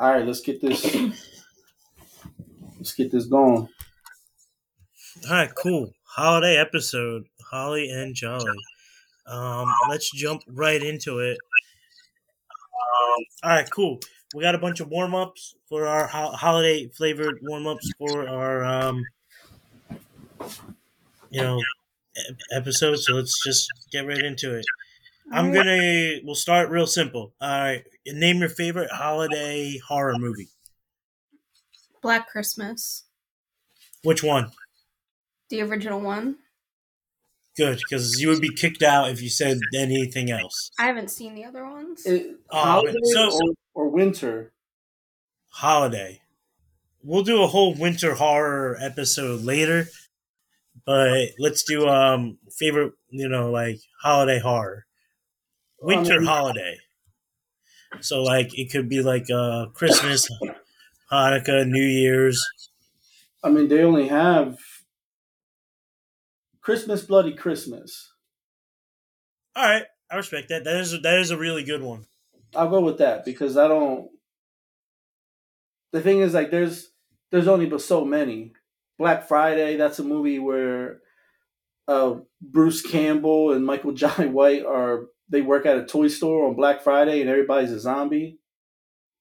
All right, let's get this. let's get this going. All right, cool. Holiday episode, Holly and Jolly. Um, let's jump right into it. Um, all right, cool. We got a bunch of warm ups for our ho- holiday flavored warm ups for our um, you know, ep- episode. So let's just get right into it. I'm gonna. We'll start real simple. All right, name your favorite holiday horror movie. Black Christmas, Which one? the original one. Good, because you would be kicked out if you said anything else. I haven't seen the other ones. It, holiday so- or, or winter? Holiday. We'll do a whole winter horror episode later, but let's do um favorite, you know, like holiday horror. Winter Um, holiday. So like it could be like uh Christmas, Hanukkah, New Year's. I mean, they only have Christmas, Bloody Christmas. All right, I respect that. That is that is a really good one. I'll go with that because I don't. The thing is, like, there's there's only but so many. Black Friday. That's a movie where uh, Bruce Campbell and Michael Jai White are they work at a toy store on Black Friday and everybody's a zombie.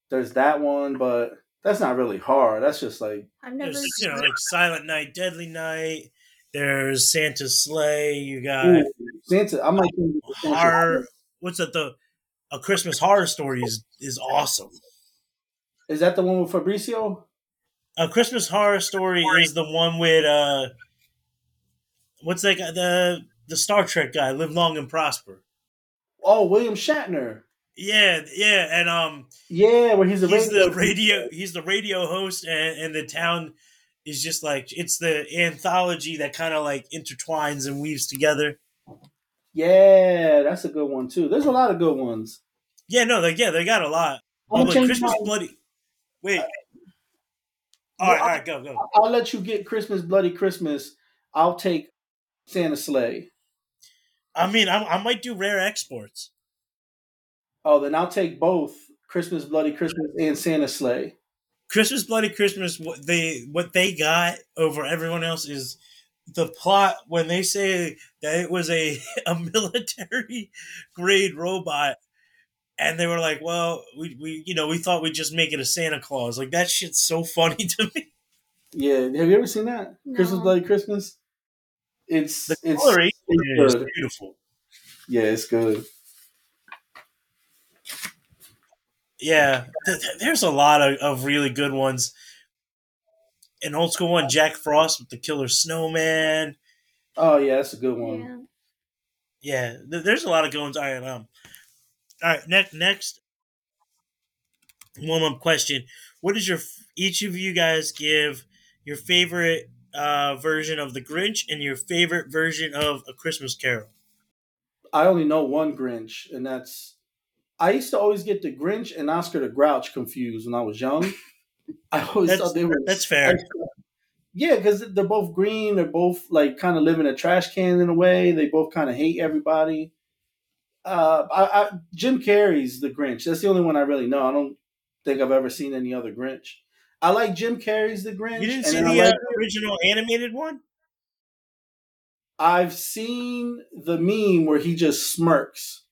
There's that one, but that's not really hard. That's just like I've never. There's you know like Silent Night, Deadly Night. There's Santa's Slay. You got ooh, Santa. I might think of horror. What's that? The a Christmas horror story is is awesome. Is that the one with Fabricio? A Christmas horror story is the one with uh, what's that guy? The the Star Trek guy, Live Long and Prosper. Oh, William Shatner. Yeah, yeah, and um, Yeah, where he's the he's radio. the radio. He's the radio host, and, and the town is just like it's the anthology that kind of like intertwines and weaves together. Yeah, that's a good one too. There's a lot of good ones. Yeah, no, they yeah they got a lot. Oh, but Christmas my- Bloody. Wait. All right, all right, go go. I'll let you get Christmas, Bloody Christmas. I'll take Santa Slay. I mean, I, I might do rare exports. Oh, then I'll take both Christmas, Bloody Christmas, and Santa Slay. Christmas Bloody Christmas. What they what they got over everyone else is the plot when they say that it was a a military grade robot, and they were like, "Well, we we you know we thought we'd just make it a Santa Claus." Like that shit's so funny to me. Yeah, have you ever seen that Christmas, Bloody Christmas? It's The it's, coloration it's is beautiful. Yeah, it's good. Yeah, th- th- there's a lot of, of really good ones. An old school one, Jack Frost with the Killer Snowman. Oh yeah, that's a good one. Yeah. Yeah, th- there's a lot of good ones. All right, um, all right. Next, next one more question: What is your each of you guys give your favorite uh, version of the Grinch and your favorite version of A Christmas Carol? I only know one Grinch, and that's. I used to always get the Grinch and Oscar the Grouch confused when I was young. I always That's- thought they were. that's fair. Yeah, because they're both green. They're both like kind of live in a trash can in a way. They both kind of hate everybody. Uh, I, I, Jim Carrey's the Grinch. That's the only one I really know. I don't think I've ever seen any other Grinch. I like Jim Carrey's the Grinch. You didn't see then I the uh, original animated one? I've seen the meme where he just smirks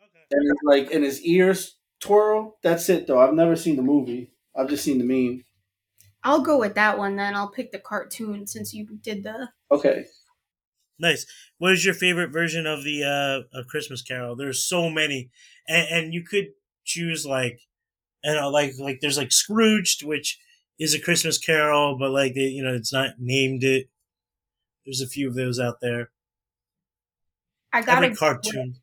Okay. and it's like and his ears twirl. That's it though. I've never seen the movie. I've just seen the meme. I'll go with that one then. I'll pick the cartoon since you did the. Okay. Nice. What is your favorite version of the uh, A Christmas Carol? There's so many, and, and you could choose like, and uh, like like there's like Scrooged, which is a Christmas Carol, but like they, you know it's not named it. There's a few of those out there. I got a cartoon.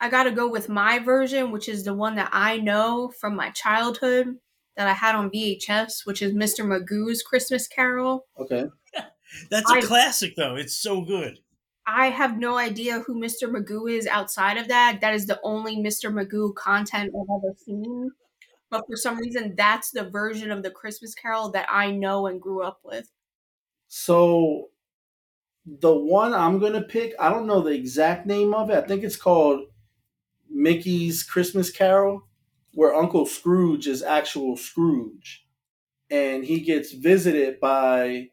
I gotta go with my version, which is the one that I know from my childhood that I had on VHS, which is Mr. Magoo's Christmas Carol. Okay. That's a I- classic though. It's so good. I have no idea who Mr. Magoo is outside of that. That is the only Mr. Magoo content I've ever seen. But for some reason, that's the version of the Christmas Carol that I know and grew up with. So the one I'm gonna pick, I don't know the exact name of it. I think it's called Mickey's Christmas Carol. where Uncle Scrooge is actual Scrooge, and he gets visited by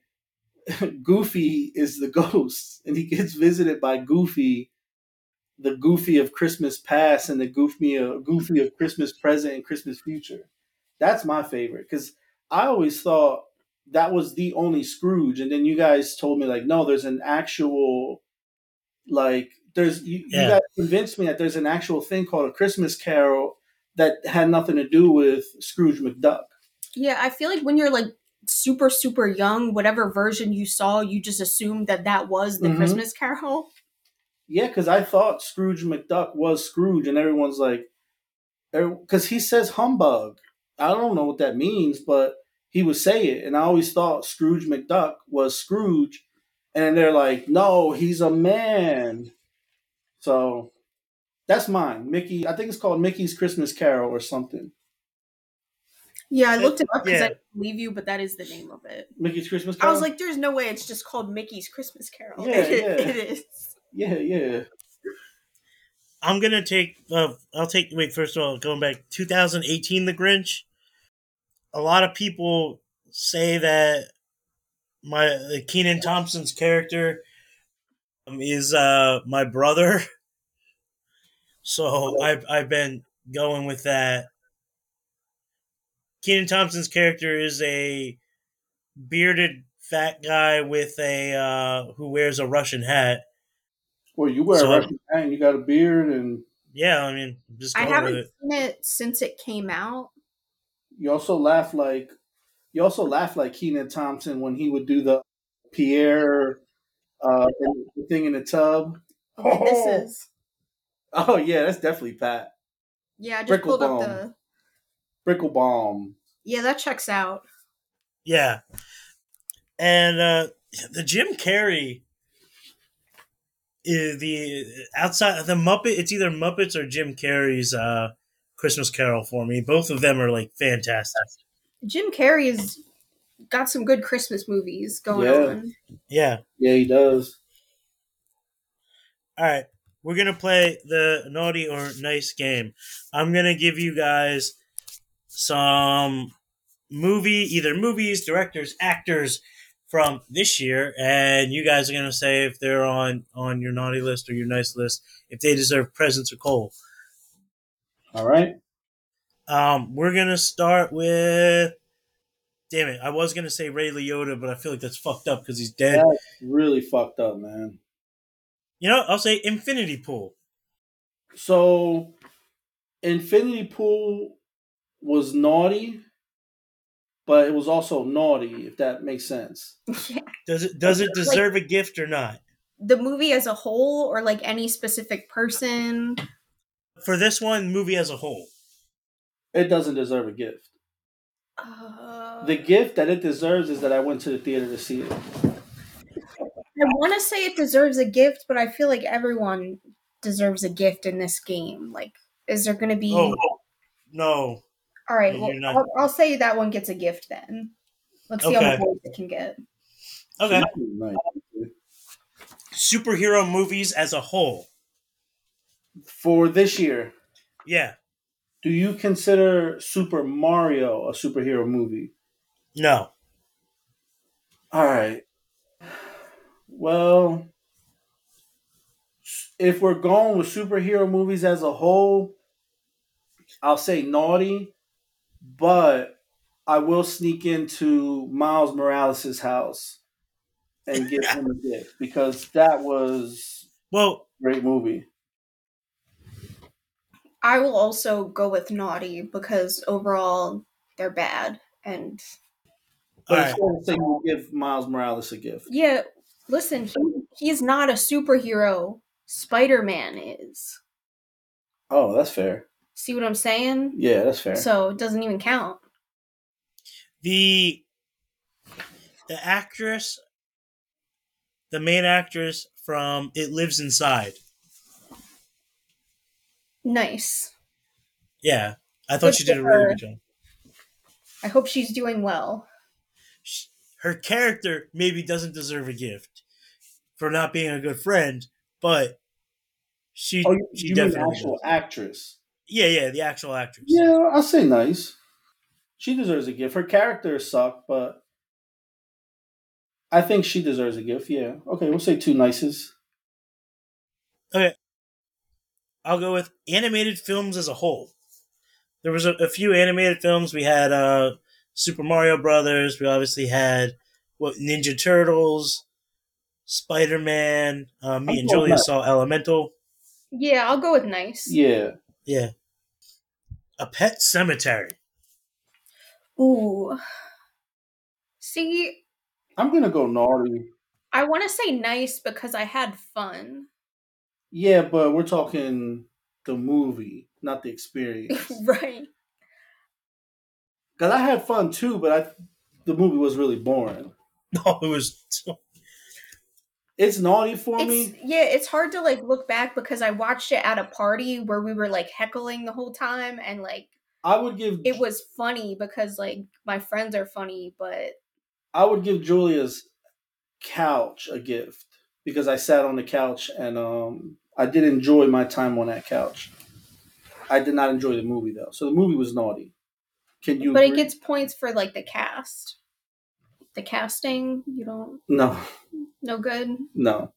Goofy is the ghost, and he gets visited by Goofy, the Goofy of Christmas past and the Goofy of Goofy of Christmas present and Christmas future. That's my favorite because I always thought that was the only Scrooge, and then you guys told me like, no, there's an actual like there's you, Yeah. you guys convinced me that there's an actual thing called a Christmas Carol that had nothing to do with Scrooge McDuck. Yeah, I feel like when you're like super super young, whatever version you saw, you just assumed that that was the Mhm. Christmas Carol. Yeah, because I thought Scrooge McDuck was Scrooge, and everyone's like, er, because he says humbug. I don't know what that means, but he would say it, and I always thought Scrooge McDuck was Scrooge, and they're like, no, he's a man. So that's mine, Mickey. I think it's called Mickey's Christmas Carol or something. Yeah, I looked it up because Yeah. I didn't believe you, but that is the name of it. Mickey's Christmas Carol. I was like, "There's no way it's just called Mickey's Christmas Carol." Yeah, it, yeah. it is. Yeah, yeah. I'm gonna take. Uh, I'll take. Wait, first of all, going back 2018, The Grinch. A lot of people say that my uh, Kenan Thompson's character um, is uh, my brother. So I've I've been going with that. Kenan Thompson's character is a bearded fat guy with a uh, who wears a Russian hat. Well, you wear So- a Russian hat and you got a beard, and Yeah, I mean, I'm just I haven't it. seen it since it came out. you also laugh like you also laugh like Kenan Thompson when he would do the Pierre uh, thing in the tub. Okay, Oh. this is. Oh yeah, that's definitely Pat. Yeah, I just pulled up the. Bricklebaum. Yeah, that checks out. Yeah. And uh the Jim Carrey is the outside the Muppet it's either Muppets or Jim Carrey's uh Christmas Carol for me. Both of them are like fantastic. Jim Carrey has got some good Christmas movies going Yeah. on. Yeah. Yeah, he does. All right. We're going to play the naughty or nice game. I'm going to give you guys some movie, either movies, directors, actors from this year, and you guys are going to say if they're on on your naughty list or your nice list, if they deserve presents or coal. All right. Um, we're going to start with. Damn it! I was gonna say Ray Liotta, but I feel like that's fucked up because he's dead. That's really fucked up, man. You know, I'll say Infinity Pool. So Infinity Pool was naughty, but it was also naughty, if that makes sense. Yeah. Does it does it Like- deserve a gift or not? The movie as a whole, or like any specific person. For this one, movie as a whole. It doesn't deserve a gift. Uh, The gift that it deserves is that I went to the theater to see it. I want to say it deserves a gift, but I feel like everyone deserves a gift in this game. Like, is there going to be? Oh no! All right, well, not- I'll, I'll say that one gets a gift then. Let's see how Okay. much points it can get. Okay, Nice. superhero movies as a whole. For this year, Yeah, do you consider Super Mario a superhero movie? no. All right. Well, if we're going with superhero movies as a whole, I'll say naughty, but I will sneak into Miles Morales' house and give him a gift because that was Well, a great movie. I will also go with naughty because overall they're bad. And But all it's right. fair to you give Miles Morales a gift. yeah, listen, he, he's not a superhero. Spider Man is. Oh, that's fair. See what I'm saying? Yeah, that's fair. So it doesn't even count. the the actress, the main actress from It Lives Inside. Nice. Yeah, I thought Good she did a really her. good job. I hope she's doing well. Her character maybe doesn't deserve a gift for not being a good friend, but she oh, she you mean actual does. actress? Yeah, yeah, the actual actress. Yeah, I'll say nice. She deserves a gift. Her character sucked, but I think she deserves a gift. Yeah. Okay, we'll say two nices. Okay. I'll go with animated films as a whole. There was a, a few animated films. We had uh, Super Mario Brothers. We obviously had what Ninja Turtles, Spider Man. Uh, me I'm and Julia nice. saw Elemental. Yeah, I'll go with nice. Yeah. Yeah. A Pet Sematary. Ooh. See, I'm gonna go naughty. I want to say nice because I had fun. Yeah, but we're talking the movie, not the experience. right. Cause I had fun too, but I the movie was really boring. No, it was. It's naughty for It's me. yeah, it's hard to like look back because I watched it at a party where we were like heckling the whole time and like I would give it was funny because like my friends are funny, but I would give Julia's couch a gift because I sat on the couch and um I did enjoy my time on that couch. I did not enjoy the movie though, so the movie was naughty. Can you? but it gets points for like the cast. The casting, you don't no, no good. no,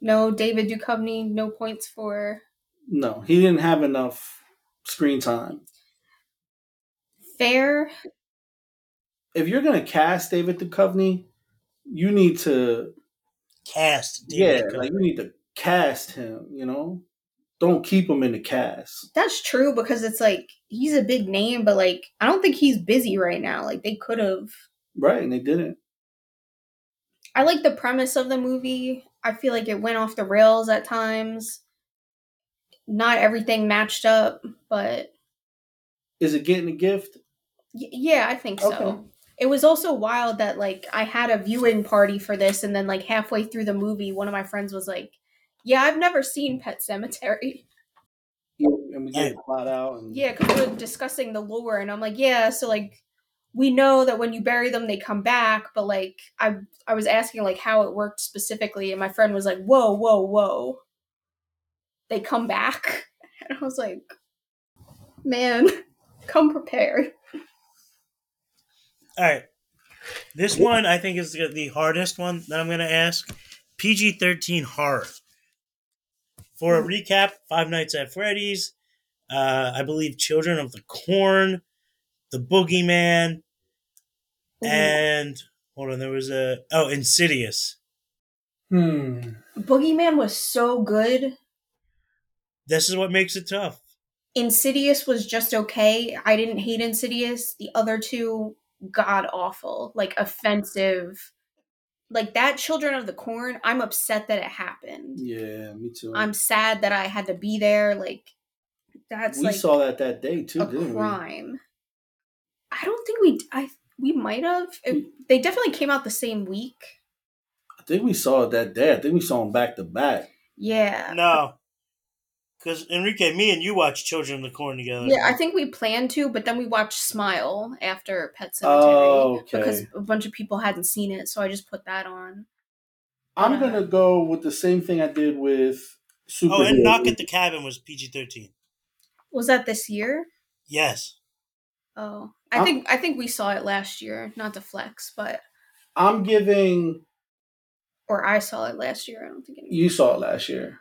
No David Duchovny, no points for no. He didn't have enough screen time. fair. If you're gonna cast David Duchovny, you need to Cast. yeah, David like you need to cast him. You know, don't keep him in the cast. That's true because it's like he's a big name, but like I don't think he's busy right now. Like they could have. Right, and they didn't. I like the premise of the movie. I feel like it went off the rails at times. Not everything matched up, but Is it getting a gift? y- yeah, I think so. It was also wild that like I had a viewing party for this, and then like halfway through the movie, one of my friends was like, "Yeah, I've never seen Pet Sematary." And we get plot out. And Yeah, because we were discussing the lore, and I'm like, yeah, so like we know that when you bury them, they come back, but like I I was asking like how it worked specifically, and my friend was like, whoa, whoa, whoa, they come back, and I was like, man, come prepared. All right. This one I think is the the hardest one that I'm going to ask. PG 13 horror. For a recap, Five Nights at Freddy's, uh, I believe Children of the Corn, The Boogeyman, and hold on, there was a oh Insidious. Hmm. Boogeyman was so good. This is what makes it tough. Insidious was just okay. I didn't hate Insidious. The other two, god awful, like offensive. Like that Children of the Corn, I'm upset that it happened. Yeah, me too. I'm sad that I had to be there. Like that's we like saw that that day too, a didn't crime. I don't think we. I we might have. It- they definitely came out the same week. I think we saw it that day. I think we saw them back to back. Yeah. No. Because Enrique, me and you watched Children of the Corn together. Yeah, I think we planned to, but then we watched Smile after Pet Sematary Oh, okay. because a bunch of people hadn't seen it, so I just put that on. I'm Uh, gonna go with the same thing I did with Super. Oh, and Knock at the Cabin was PG 13. Was that this year? Yes. Oh, I I'm- think I think we saw it last year. Not to flex, but I'm giving. or I saw it last year. I don't think anyone, You saw it last year.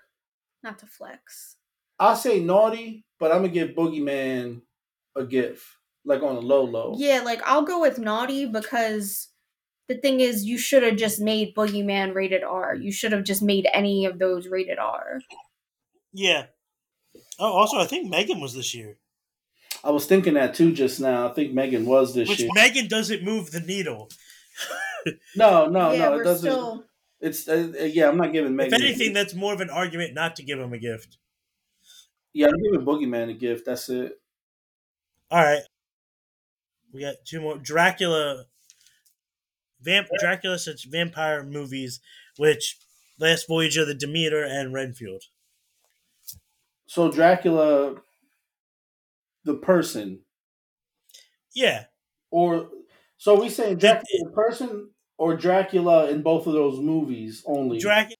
not to flex. I'll say naughty, but I'm gonna give Boogeyman a gift, like on a low low. Yeah, like I'll go with naughty because the thing is, you should have just made Boogeyman rated R. You should have just made any of those rated R. Yeah. Oh, also, I think Megan was this year. I was thinking that too just now. I think Megan was this Which year. Megan doesn't move the needle. no, no, yeah, no. It doesn't. still. It's uh, uh, yeah. I'm not giving If Megan. a anything, gift. that's more of an argument not to give him a gift. yeah, I'm giving Boogeyman a gift. That's it. All right. We got two more. Dracula. Vamp Dracula such vampire movies, which Last Voyage of the Demeter and Renfield. So Dracula, the person, Yeah. or so we saying Dracula the person or Dracula in both of those movies only. Dracula.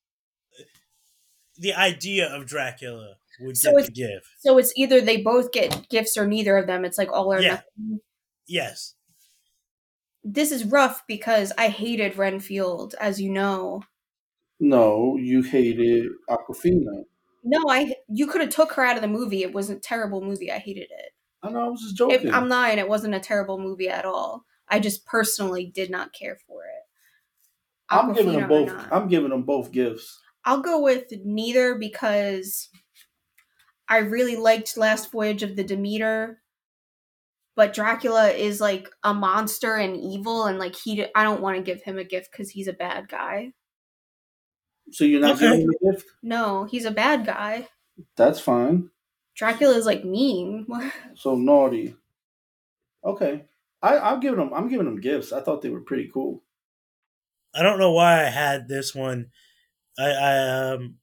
The idea of Dracula. would So get it's- the gift. So it's either they both get gifts or neither of them. It's like all or Yeah. nothing. Yes. This is rough because I hated Renfield, as you know. No, you hated Awkwafina. No, I you could have took her out of the movie. It wasn't a terrible movie. I hated it. I know I was just If joking. I'm lying, it wasn't a terrible movie at all. I just personally did not care for it. I'm giving them both. I'm giving them both gifts. I'll go with neither because I really liked Last Voyage of the Demeter, but Dracula is like a monster and evil, and like he, I don't want to give him a gift because he's a bad guy. So you're not Okay. giving him a gift. No, he's a bad guy. That's fine. Dracula is like mean. So naughty. Okay, I, I'm giving them. I'm giving them gifts. I thought they were pretty cool. I don't know why I had this one. I, I um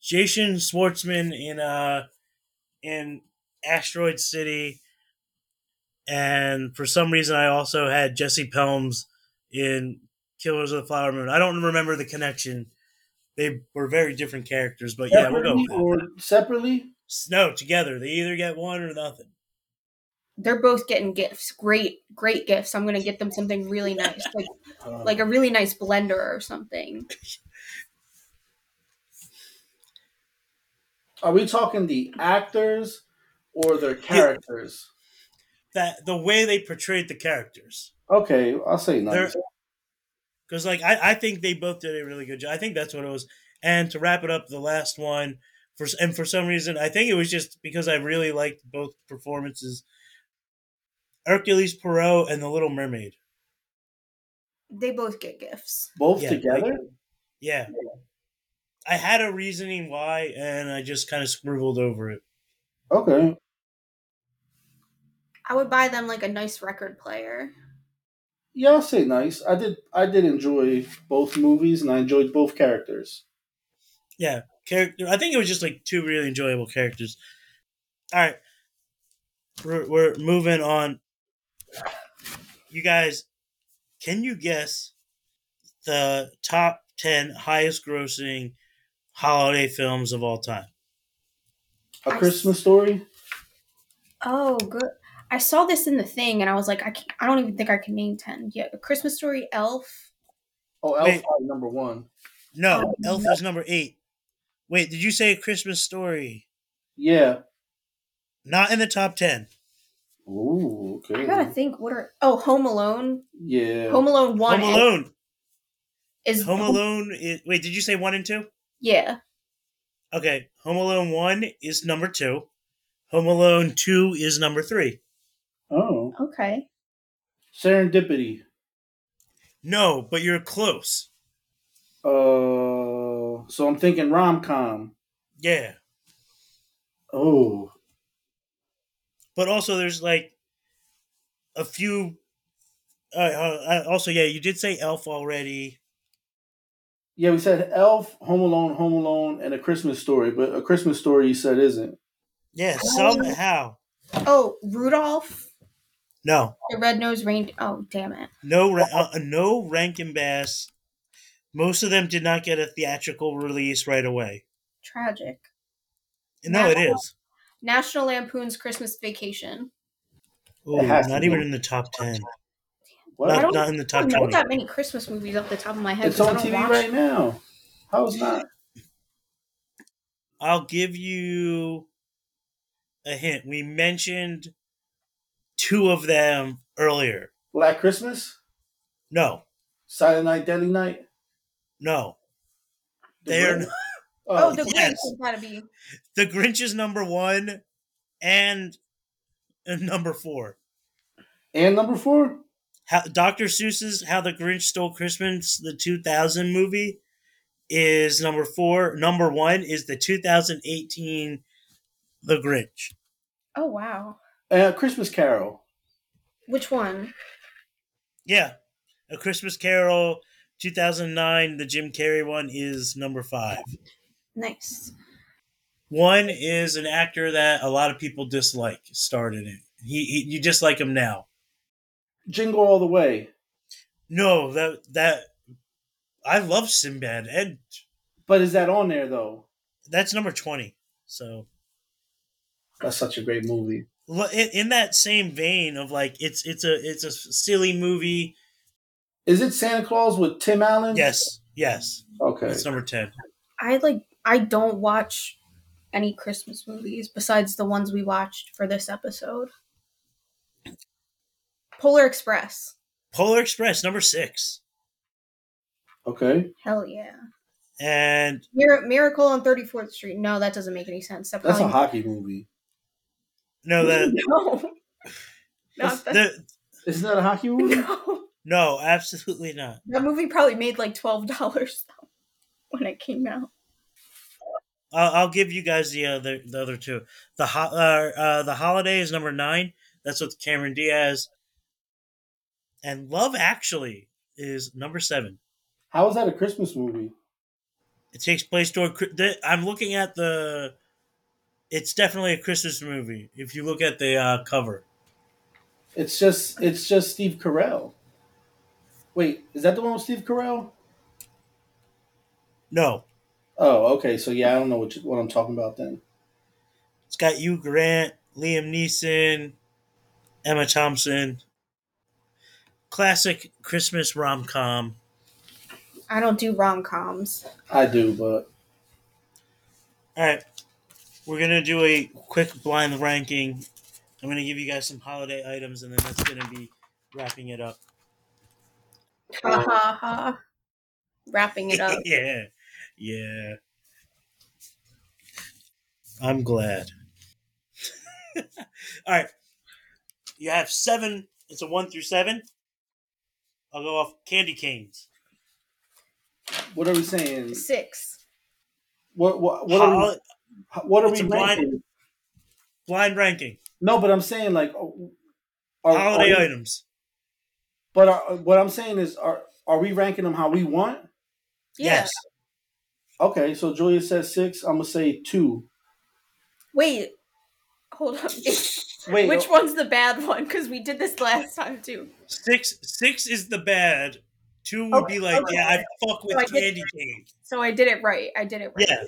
Jason Schwartzman in uh in Asteroid City and for some reason I also had Jesse Plemons in Killers of the Flower Moon. I don't remember the connection. They were very different characters, but yeah, we'll go with Separately that. or separately. No, together. They either get one or nothing. They're both getting gifts. Great, great gifts. I'm gonna get them something really nice, like Uh, like a really nice blender or something. are we talking the actors or their characters? That the way they portrayed the characters. Okay, I'll say They're- nice. because like I, I think they both did a really good job. I think that's what it was. And to wrap it up, the last one for and for some reason, I think it was just because I really liked both performances. Hercules Poirot and the Little Mermaid. They both get gifts. Both Yeah, together. Yeah, I had a reasoning why, and I just kind of scribbled over it. Okay. I would buy them like a nice record player. Yeah, I'll say nice. I did. I did enjoy both movies, and I enjoyed both characters. Yeah, character. I think it was just like two really enjoyable characters. All right, we're, we're moving on. You guys, can you guess the top ten highest grossing holiday films of all time? A Christmas Story. Oh, good. I saw this in the thing, and I was like, I can't, I don't even think I can name ten. Yeah, A Christmas Story, Elf. Oh, Elf Wait. number one. No, Um, Elf is number eight. Wait, did you say A Christmas Story? Yeah. Not in the top ten. Ooh. Okay. I gotta think. What are oh Home Alone? Yeah. Home Alone one Home Alone. is Home Alone. Is, wait, did you say one and two? Yeah, Okay, Home Alone 1 is number 2. Home Alone 2 is number 3. oh. okay. Serendipity. No, but you're close. Uh. So I'm thinking rom com. Yeah. Oh. But also there's like a few uh, uh, also yeah, you did say Elf already. Yeah, we said Elf, Home Alone, Home Alone, and A Christmas Story, but A Christmas Story you said isn't. Yeah, Oh. somehow. Oh, Rudolph, No. the red-nosed reindeer. Oh, damn it. No Ra- uh, no Rankin Bass. Most of them did not get a theatrical release right away. Tragic. No, it No. is. National Lampoon's Christmas Vacation. Ooh, It has to not even in the top 10. What? I Not, don't- not in the top. I don't know that many Christmas movies off the top of my head. It's 'cause I on don't TV watch- right now. How's not? I'll give you a hint. We mentioned two of them earlier. Black Christmas, No, Silent Night, Deadly Night. No. The They're Grinch? Oh, Oh, the yes. Grinch has gotta be. the Grinch is number one and uh, number four. and number four. How, Dr. Seuss's How the Grinch Stole Christmas, the 2000 movie, is number four. Number one is the 2018 The Grinch. Oh wow. Uh, Christmas Carol. Which one? Yeah. A Christmas Carol 2009, the Jim Carrey one, is number five. Nice. One is an actor that a lot of people dislike, started it. He, he you dislike him now. Jingle All the Way. No, that that I love Sinbad, and But is that on there though? that's number twenty. So That's such a great movie. In, in that same vein of like it's it's a it's a silly movie. Is it Santa Claus with Tim Allen? Yes, yes, Okay. that's number ten. I like I don't watch any Christmas movies besides the ones we watched for this episode. Polar Express. Polar Express number six, Okay. Hell yeah. and Mir- Miracle on 34th Street. No, that doesn't make any sense. That That's a hockey movie. no the No. Not that. the Isn't that a hockey movie? No. No, absolutely not. That movie probably made like $12 when it came out. I'll, I'll give you guys the other the other two. The ho- uh, uh, the holiday is number nine. That's with Cameron Diaz. And Love Actually is number seven. How is that a Christmas movie? It takes place during. I'm looking at the. It's definitely a Christmas movie. If you look at the uh, cover, It's just it's just Steve Carell. Wait, is that the one with Steve Carell? no, Oh, okay. So yeah, I don't know what you, what I'm talking about then. it's got Hugh Grant, Liam Neeson, Emma Thompson. Classic Christmas rom com. I don't do rom coms. I do, but All right, we're gonna do a quick blind ranking. I'm gonna give you guys some holiday items, and then that's gonna be wrapping it up. Ha ha ha. Wrapping it up. yeah, yeah. I'm glad. All right, you have seven. It's a one through seven. I'll go off candy canes. what are we saying? Six. What what what are we, what are it's we a blind- ranking? blind ranking. No, but I'm saying like oh, are, Holiday are we- items. But are, what I'm saying is, are are we ranking them how we want? Yes. Okay, so Julia says six. I'm gonna say two. Wait. Hold on. Wait, Which one's the bad one? Because we did this last time too. Six. Six is the bad. Two would be like, Okay. yeah, I fuck with So I did- candy canes. So I did it right. I did it right. Yeah.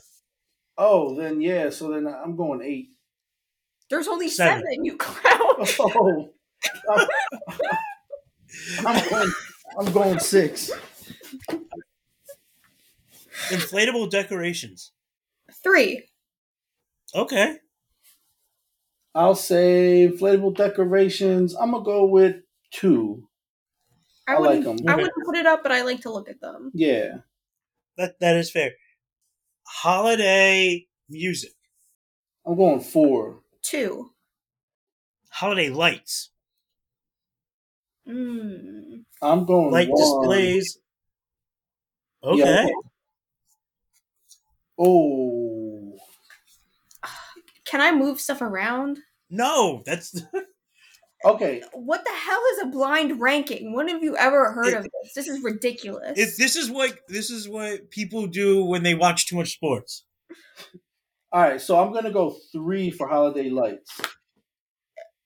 Oh, then yeah. So then I'm going eight. There's only Seven. seven, you clown. Oh, I'm going. I'm going six. Inflatable decorations. Three. Okay. I'll say inflatable decorations. I'm gonna go with two. I, I like wouldn't. 'em. I Okay. wouldn't put it up, but I like to look at them. Yeah, That that is fair. Holiday music. I'm going four. Two. Holiday lights. Mm. I'm going Light one. displays. Okay. Yeah. Oh, Can I move stuff around? No, that's okay. What the hell is a blind ranking? When have you ever heard It- of this? This is ridiculous. it, this is what this is what people do when they watch too much sports. All right, so I'm gonna go three for holiday lights.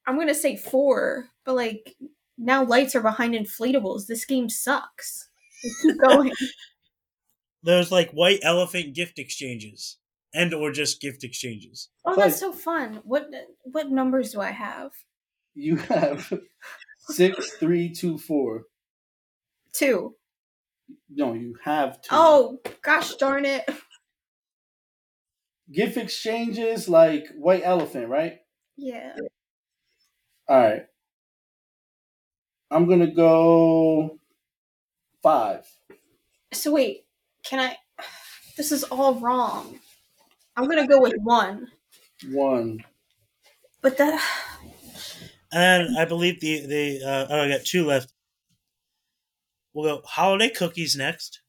I'm gonna say four, but like now lights are behind inflatables. This game sucks. Keep going. There's like white elephant gift exchanges and or just gift exchanges. oh, that's so fun. What what numbers do I have? You have six, three, two, four. Two. No, you have two. Oh gosh darn it. gift exchanges like white elephant, right? Yeah. All right. I'm gonna go five. So wait, can I this is all wrong. I'm gonna go with one. One. But that And I believe the the uh, oh I got two left. We'll go holiday cookies next,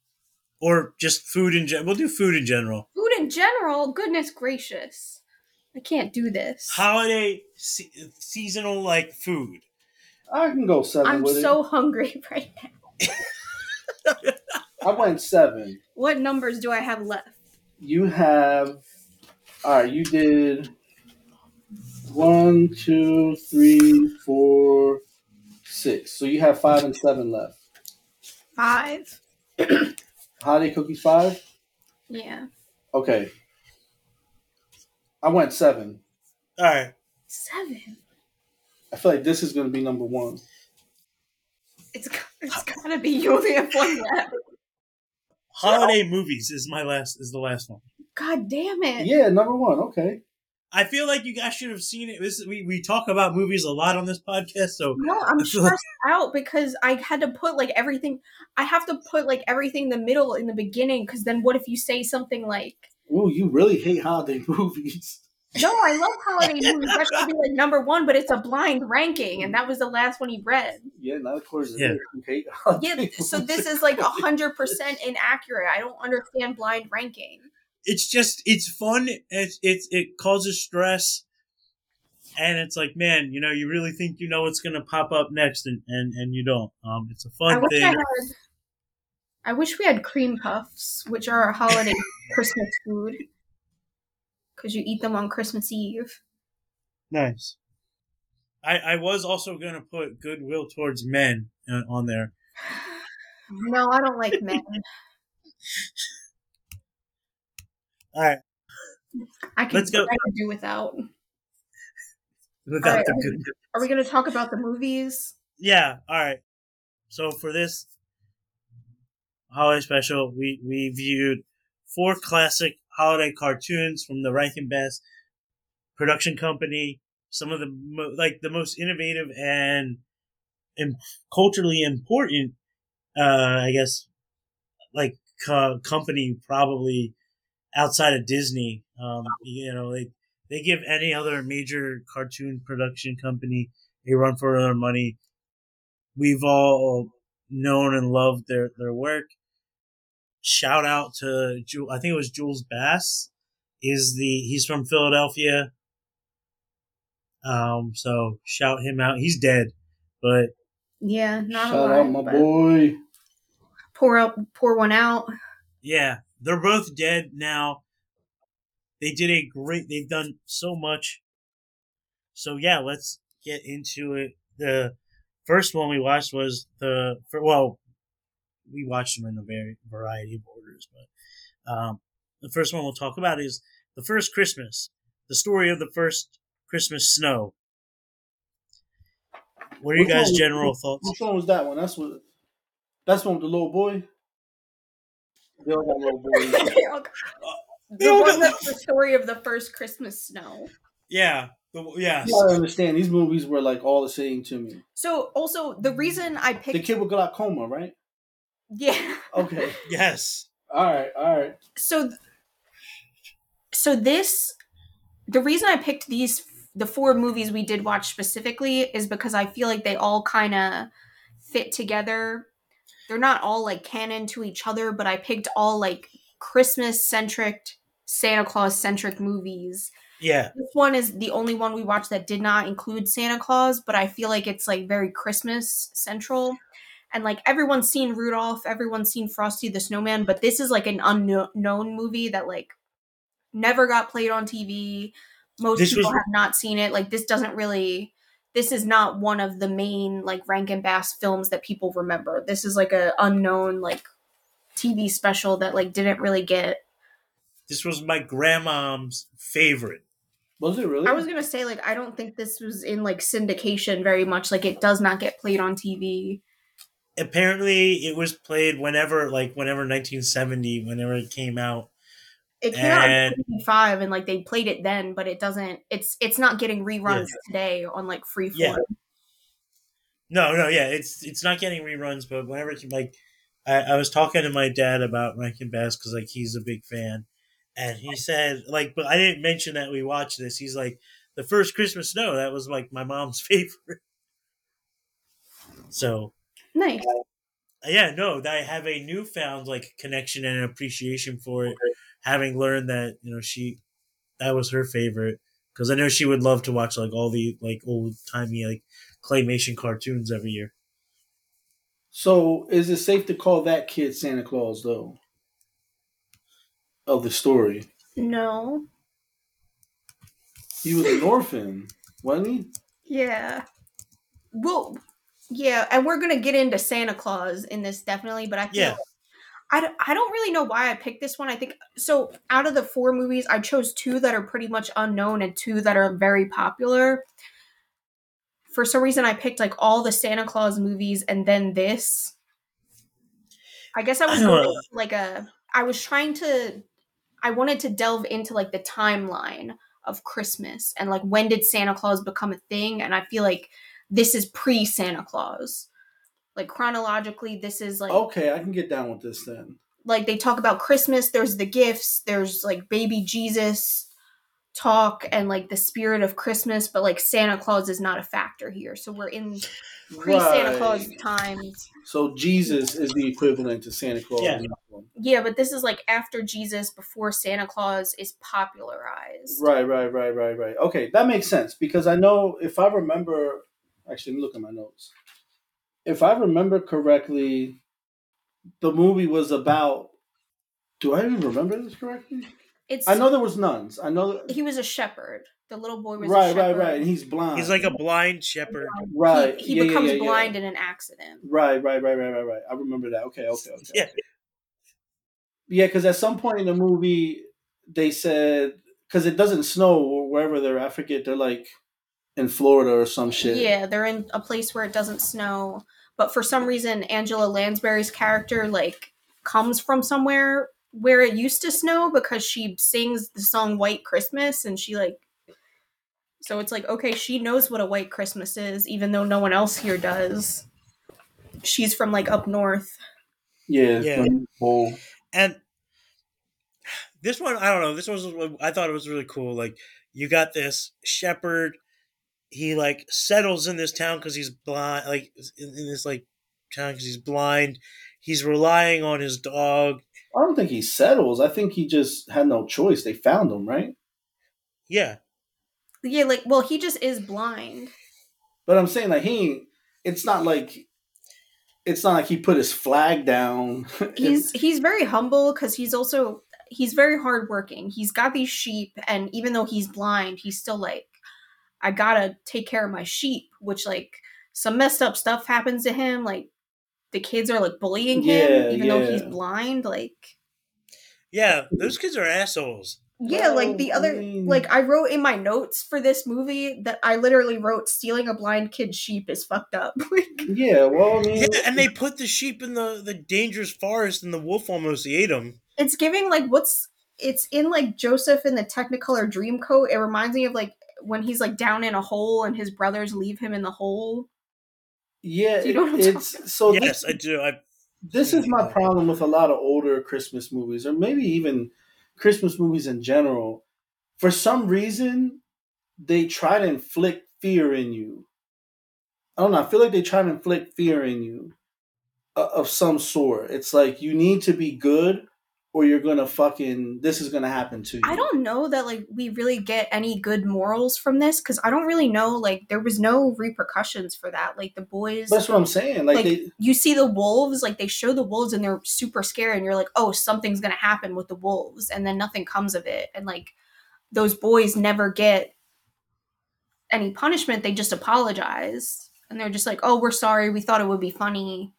or just food in general. We'll do food in general. food in general, goodness gracious. I can't do this. Holiday se- seasonal like food. I can go 7 I'm with so hungry right now. I went seven. What numbers do I have left? You have. All right, you did one, two, three, four, six. So you have five and seven left. Five. Holiday cookies five. Yeah. Okay. I went seven. All right. Seven. I feel like this is gonna be number one. It's got- it's gotta be you only have one left. Holiday movies is my last is the last one. God damn it. Yeah, number one. Okay. I feel like you guys should have seen it. This we, we talk about movies a lot on this podcast, so No, I'm stressed out because I had to put like everything. I have to put like everything in the middle in the beginning because then what if you say something like, Ooh, you really hate holiday movies. "No, I love holiday movies. That should be like number one," but it's a blind ranking, and that was the last one he read. Yeah, now of course Yeah. you hate holiday Yeah, so this is like a hundred percent inaccurate. I don't understand blind ranking. it's just it's fun. It's it's it causes stress, and it's like man, you know, you really think you know what's gonna pop up next, and and and you don't. Um, it's a fun I thing. had. I wish we had cream puffs, which are a holiday Christmas food, because you eat them on Christmas Eve. Nice. I I was also gonna put goodwill towards men uh, on there. No, I don't like men. All right, I can Let's go. I can do without. without All right. the good. Are we going to talk about the movies? Yeah. All right. So for this holiday special, we we viewed four classic holiday cartoons from the Rankin Bass production company. Some of the mo- like the most innovative and and culturally important, uh, I guess, like co- company probably outside of Disney. Um, you know, they they give any other major cartoon production company a run for their money. We've all known and loved their their work. Shout out to Ju- I think it was Jules Bass. Is the he's from Philadelphia. Um, so shout him out. He's dead, but Yeah, not Shout a lot. out my boy. Pour out, pour one out. yeah, they're both dead now. They did a great. They've done so much. So yeah, let's get into it. The first one we watched was the well, we watched them in a very variety of orders, but um, the first one we'll talk about is the first Christmas, the story of the first Christmas snow. What are you guys' one- general thoughts? Which one was that one? That's what. That's one with the little boy. They all got little boys. the all one got- that's the story of the first Christmas snow. Yeah, the, yes, You gotta understand these movies were like all the same to me. So also the reason I picked The kid with glaucoma, right? Yeah. Okay. yes, All right. All right. So th- so this the reason I picked these the four movies we did watch specifically is because I feel like they all kind of fit together. They're not all like canon to each other, but I picked all like Christmas centric, Santa Claus centric movies. yeah, This one is the only one we watched that did not include Santa Claus, but I feel like it's like very Christmas central. And like everyone's seen Rudolph, everyone's seen Frosty the Snowman, but this is like an unknown movie that like never got played on TV. Most This people was- have not seen it. Like this doesn't really this is not one of the main like Rankin Bass films that people remember. This is like a unknown like TV special that like didn't really get this was my grandmom's favorite. Was it really? I was gonna say like I don't think this was in like syndication very much. Like it does not get played on TV. Apparently it was played whenever like whenever 1970 whenever it came out It came out in five and like they played it then, but it doesn't. It's it's not getting reruns today on like Freeform. Yeah. no no yeah it's it's not getting reruns but whenever it's like i, I was talking to my dad about rankin bass because like he's a big fan and he said like but i didn't mention that we watched this he's like the first christmas snow that was like my mom's favorite so Nice. yeah, no, I have a newfound like connection and appreciation for it, having learned that you know she that was her favorite because I know she would love to watch like all the like old timey like claymation cartoons every year. So, is it safe to call that kid Santa Claus though? Of the story, No. he was an orphan, wasn't he? Yeah. Well, yeah, and we're gonna get into Santa Claus in this definitely, but I feel Yeah. I, I don't really know why I picked this one. I think so. Out of the four movies, I chose two that are pretty much unknown and two that are very popular. For some reason, I picked like all the Santa Claus movies and then this. I guess I was I going like a. I was trying to. I wanted to delve into like the timeline of Christmas and like when did Santa Claus become a thing, and I feel like this is pre Santa Claus. Like chronologically, this is like Okay, I can get down with this then. like they talk about Christmas, there's the gifts, there's like baby Jesus talk and like the spirit of Christmas, but like Santa Claus is not a factor here. So we're in pre Santa Claus times. So Jesus is the equivalent to Santa Claus. Yeah. in that one. Yeah, but this is like after Jesus, before Santa Claus is popularized. Right, right, right, right, right. Okay, that makes sense because I know if I remember. Actually, let me look at my notes. If I remember correctly, the movie was about. Do I even remember this correctly? It's I know there was nuns. I know. That, he was a shepherd. The little boy was a right, right, shepherd. right. And he's blind. He's like a blind shepherd. right. He, he yeah, yeah, becomes yeah, yeah. blind in an accident. Right, right, right, right, right, right. I remember that. Okay, okay, okay. Yeah. Yeah, because at some point in the movie, they said because it doesn't snow or wherever they're. I forget. They're like in Florida or some shit. Yeah, they're in a place where it doesn't snow. But for some reason, Angela Lansbury's character like comes from somewhere where it used to snow because she sings the song White Christmas and she like so it's like okay, she knows what a white Christmas is even though no one else here does. She's from like up north. Yeah. Yeah. Well, And this one, I don't know. This was I thought it was really cool. Like you got this shepherd. He like settles in this town because he's blind. Like in, in this like town because he's blind. He's relying on his dog. I don't think he settles. I think he just had no choice. They found him, right? Yeah, Yeah, like well, he just is blind. But I'm saying like he. It's not like. It's not like he put his flag down. he's he's very humble because he's also he's very hardworking. He's got these sheep, and even though he's blind, he's still like, I gotta take care of my sheep. Which like some messed up stuff happens to him. Like the kids are like bullying him, Yeah, even though he's blind. Like yeah. Those kids are assholes. yeah, like Well, the I other mean- like I wrote in my notes for this movie that I literally wrote stealing a blind kid's sheep is fucked up. Like, yeah. Well, I mean, Yeah, and they put the sheep in the the dangerous forest, and the wolf almost ate them. it's giving like what's it's in like Joseph in the Technicolor Dreamcoat. It reminds me of like when he's like down in a hole and his brothers leave him in the hole. yeah. Do you know what it's so. this- yes, I do. I this is my problem with a lot of older Christmas movies, or maybe even Christmas movies in general. For some reason, they try to inflict fear in you. I don't know. I feel like they try to inflict fear in you uh, of some sort. It's like you need to be good, or you're gonna fucking. This is gonna happen to you. I don't know that like we really get any good morals from this because I don't really know like there was no repercussions for that. Like the boys, That's what I'm saying. Like, Like, they, you see the wolves, like they show the wolves and they're super scared, and you're like, oh, something's gonna happen with the wolves, and then nothing comes of it, and like those boys never get any punishment. They just apologize, and they're just like, oh, we're sorry, we thought it would be funny,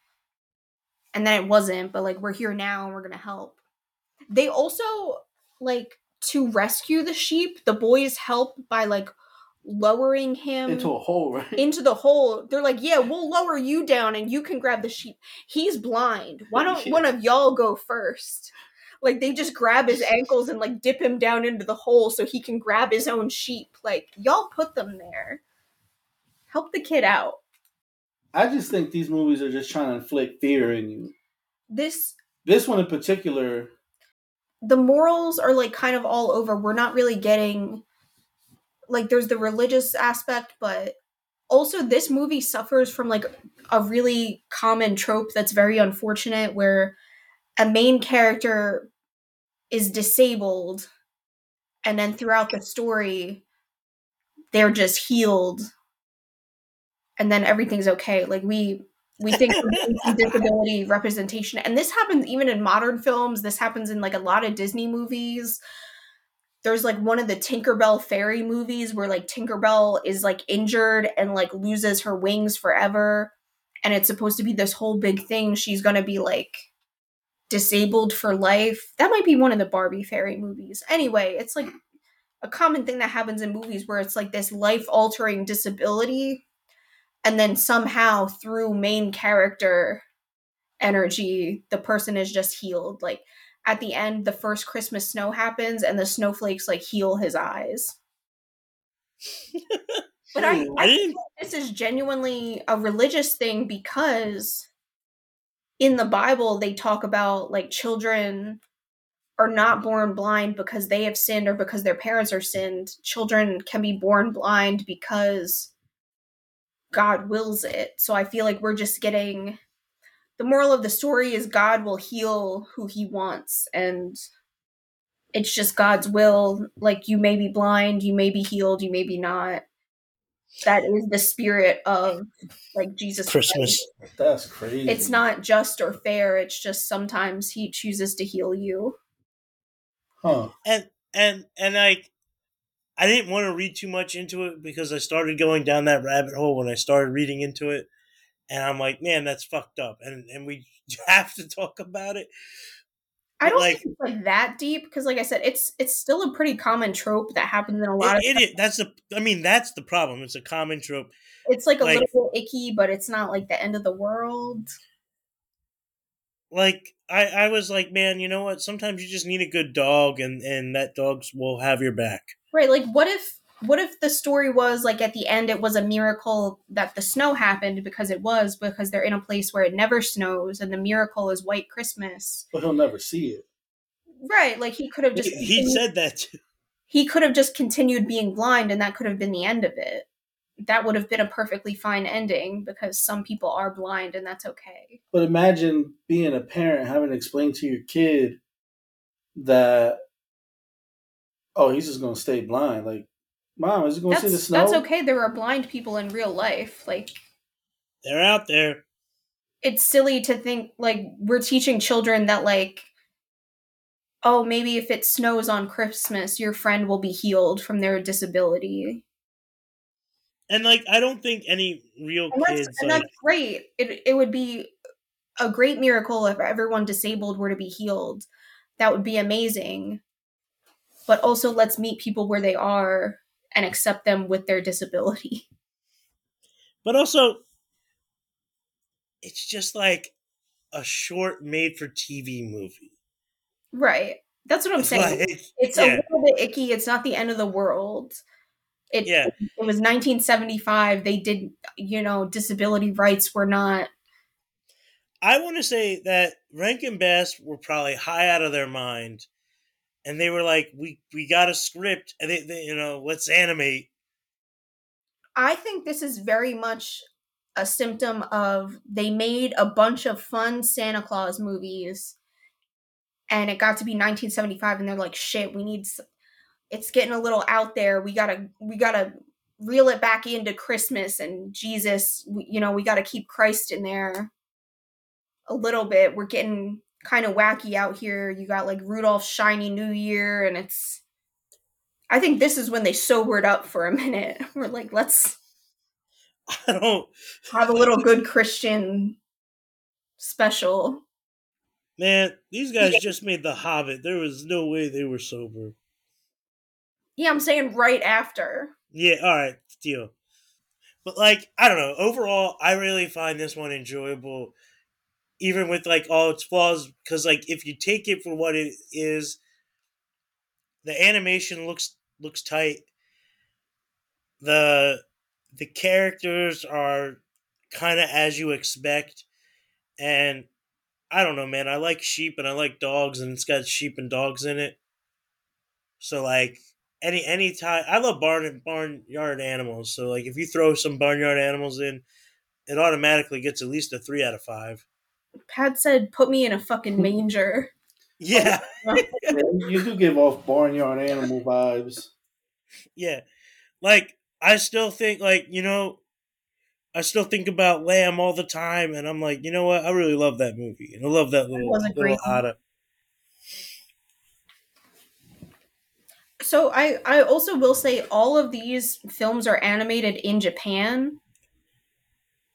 and then it wasn't, but like we're here now and we're gonna help. They also like to rescue the sheep. The boys help by like lowering him into a hole, right? into the hole. They're like, "Yeah, we'll lower you down and you can grab the sheep." He's blind. Why don't one of y'all go first? Like they just grab his ankles and like dip him down into the hole so he can grab his own sheep. Like y'all put them there. Help the kid out. I just think these movies are just trying to inflict fear in you. This This one in particular, the morals are like kind of all over. We're not really getting like there's the religious aspect, but also this movie suffers from like a really common trope that's very unfortunate where a main character is disabled and then throughout the story they're just healed and then everything's okay like we we think disability representation and this happens even in modern films this happens in like a lot of disney movies there's like one of the tinkerbell fairy movies where like tinkerbell is like injured and like loses her wings forever and it's supposed to be this whole big thing she's gonna be like disabled for life. That might be one of the Barbie fairy movies. Anyway, it's like a common thing that happens in movies where it's like this life altering disability and then somehow through main character energy the person is just healed. Like at the end the first christmas snow happens and the snowflakes like heal his eyes. But i, I think this is genuinely a religious thing because in the bible they talk about like children are not born blind because they have sinned or because their parents are sinned. Children can be born blind because god wills it so i feel like we're just getting the moral of the story is god will heal who he wants and it's just god's will like you may be blind you may be healed you may be not that is the spirit of like jesus Christmas. Christ. That's crazy. it's not just or fair it's just sometimes he chooses to heal you Huh. and and and like I didn't want to read too much into it because I started going down that rabbit hole when I started reading into it, and I'm like, man, that's fucked up, and and we have to talk about it. I don't Like- think it's like that deep because, like I said, it's it's still a pretty common trope that happens in a lot It, of. it, that's the I mean that's the problem. It's a common trope. it's like a like- little icky, but it's not like the end of the world. Like I I was like, man, you know what? Sometimes you just need a good dog, and and that dog will have your back. Right? Like, what if what if the story was like at the end it was a miracle that the snow happened because it was because they're in a place where it never snows and the miracle is white Christmas. But he'll never see it. Right? Like he could have just He, he said that too. he could have just continued being blind and that could have been the end of it. That would have been a perfectly fine ending because some people are blind and that's okay. But imagine being a parent having to explain to your kid that, oh, he's just gonna stay blind. Like, mom, is he gonna see the snow? that's okay. There are blind people in real life. Like They're out there. it's silly to think like we're teaching children that like oh maybe if it snows on Christmas your friend will be healed from their disability. And like I don't think any real And that's, kids and like that's great. It it would be a great miracle if everyone disabled were to be healed. That would be amazing. But also let's meet people where they are and accept them with their disability. but also it's just like a short made for TV movie. Right. That's what I'm saying. like it's yeah. a little bit icky. It's not the end of the world. It, Yeah. it was 1975. They did, you know, disability rights were not. I want to say that Rankin Bass were probably high out of their mind, and they were like, "We we got a script, and they, they you know let's animate." I think this is very much a symptom of they made a bunch of fun Santa Claus movies, and it got to be 1975, and they're like, "Shit, we need." It's getting a little out there. We gotta, we gotta reel it back into Christmas and Jesus. We, you know, we gotta keep Christ in there a little bit. We're getting kind of wacky out here. You got like Rudolph's Shiny New Year, and it's. I think this is when they sobered up for a minute. We're like, let's I don't, have a little good Christian special. man. These guys just made The Hobbit. There was no way they were sober. Yeah, I'm saying right after. Yeah, all right, deal. But like, I don't know. Overall, I really find this one enjoyable, even with like all its flaws. Because like, if you take it for what it is, the animation looks looks tight. the The characters are kind of as you expect, and I don't know, man. I like sheep and I like dogs, and it's got sheep and dogs in it. So like, any any time I love barn barnyard animals. So like if you throw some barnyard animals in, it automatically gets at least a three out of five. Pat said, "Put me in a fucking manger." Yeah, Yeah, you do give off barnyard animal vibes. yeah. Like I still think like you know, I still think about Lamb all the time, and I'm like, you know what? I really love that movie, and I love that little was a little great Ada. So I I also will say all of these films are animated in Japan.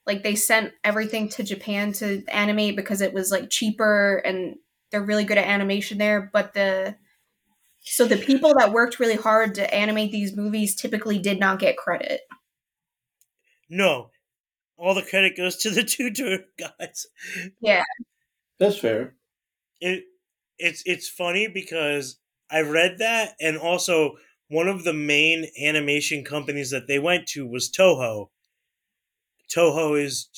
Like they sent everything to Japan to animate because it was like cheaper and they're really good at animation there, but the so the people that worked really hard to animate these movies typically did not get credit. No, all the credit goes to the two tour guys. Yeah, That's fair. It it's it's funny because I read that, and also one of the main animation companies that they went to was Toho. Toho is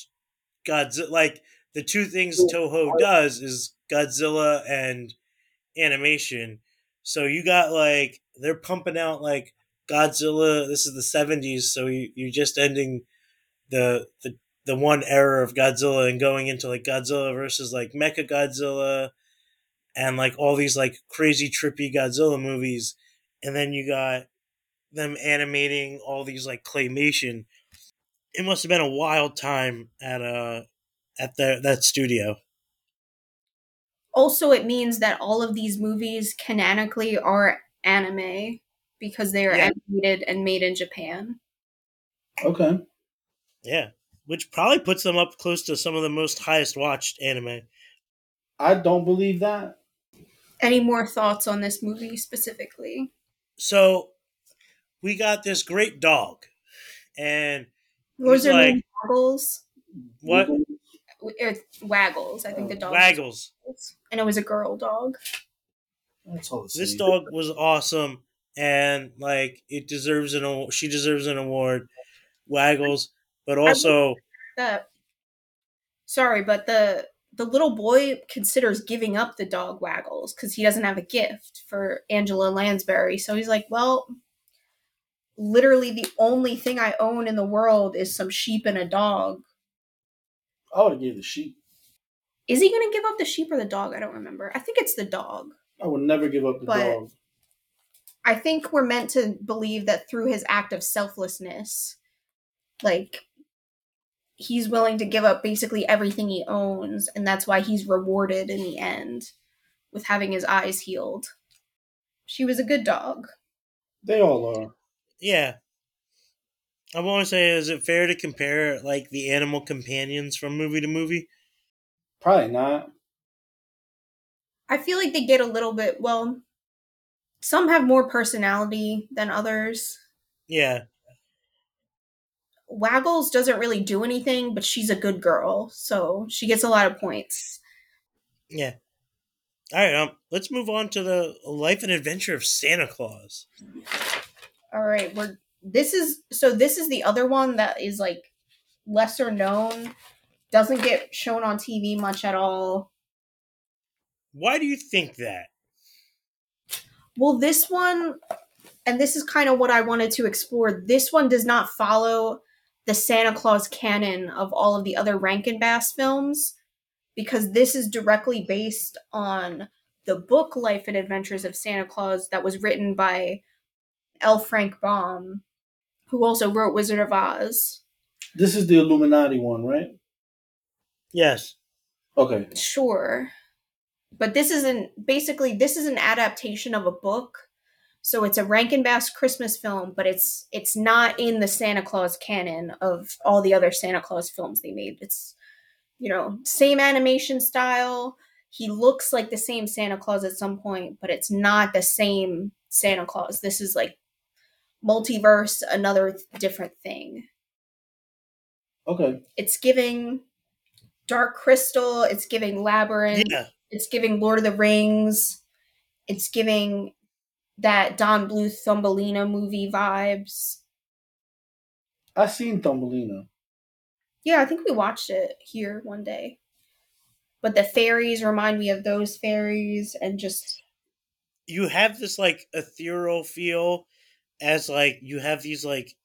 Godzilla. Like the two things Toho does is Godzilla and animation. So you got like they're pumping out like Godzilla. This is the seventies, so you, you're just ending the the the one era of Godzilla and going into like Godzilla versus like Mecha Godzilla and like all these like crazy trippy Godzilla movies, and then you got them animating all these like claymation. It must have been a wild time at uh at the that studio. also it means that all of these movies canonically are anime because they are Yeah. animated and made in Japan. Okay. Yeah, which probably puts them up close to some of the most highest watched anime. I don't believe that. Any more thoughts on this movie specifically? So we got this great dog, and What was He's their name? Waggles? what Or Waggles, I think the dog. Waggles. And it was a girl dog. That's all. This dog was awesome, and like it deserves an award. She deserves an award, Waggles. But also, The sorry, but the the little boy considers giving up the dog Waggles because he doesn't have a gift for Angela Lansbury. So he's like, well, literally the only thing I own in the world is some sheep and a dog. I would have gave the sheep. Is he going to give up the sheep or the dog? I don't remember. I think it's the dog. I would never give up the But- dog. I think we're meant to believe that through his act of selflessness, like he's willing to give up basically everything he owns, and that's why he's rewarded in the end with having his eyes healed. She was a good dog. They all are. yeah. I want to say, is it fair to compare like the animal companions from movie to movie? Probably not. I feel like they get a little bit, well, some have more personality than others. Yeah, Waggles doesn't really do anything, but she's a good girl, so she gets a lot of points. yeah. All right, um, let's move on to the life and adventure of Santa Claus. All right, we're this is so this is the other one that is like lesser known, doesn't get shown on TV much at all. Why do you think that? Well, this one and this is kind of what I wanted to explore. This one does not follow the Santa Claus canon of all of the other Rankin Bass films because this is directly based on the book Life and Adventures of Santa Claus that was written by L. Frank Baum, who also wrote Wizard of Oz. This is the Illuminati one, right? Yes. Okay. Sure. But this isn't basically this is an adaptation of a book. So it's a Rankin Bass Christmas film, but it's it's not in the Santa Claus canon of all the other Santa Claus films they made. It's you know, same animation style. He looks like the same Santa Claus at some point, but it's not the same Santa Claus. This is like multiverse, another different thing Okay. it's giving Dark Crystal, it's giving Labyrinth, Yeah. it's giving Lord of the Rings, it's giving that Don Bluth Thumbelina movie vibes. I seen Thumbelina. Yeah, I think we watched it here one day. But the fairies remind me of those fairies and just you have this like ethereal feel as like you have these like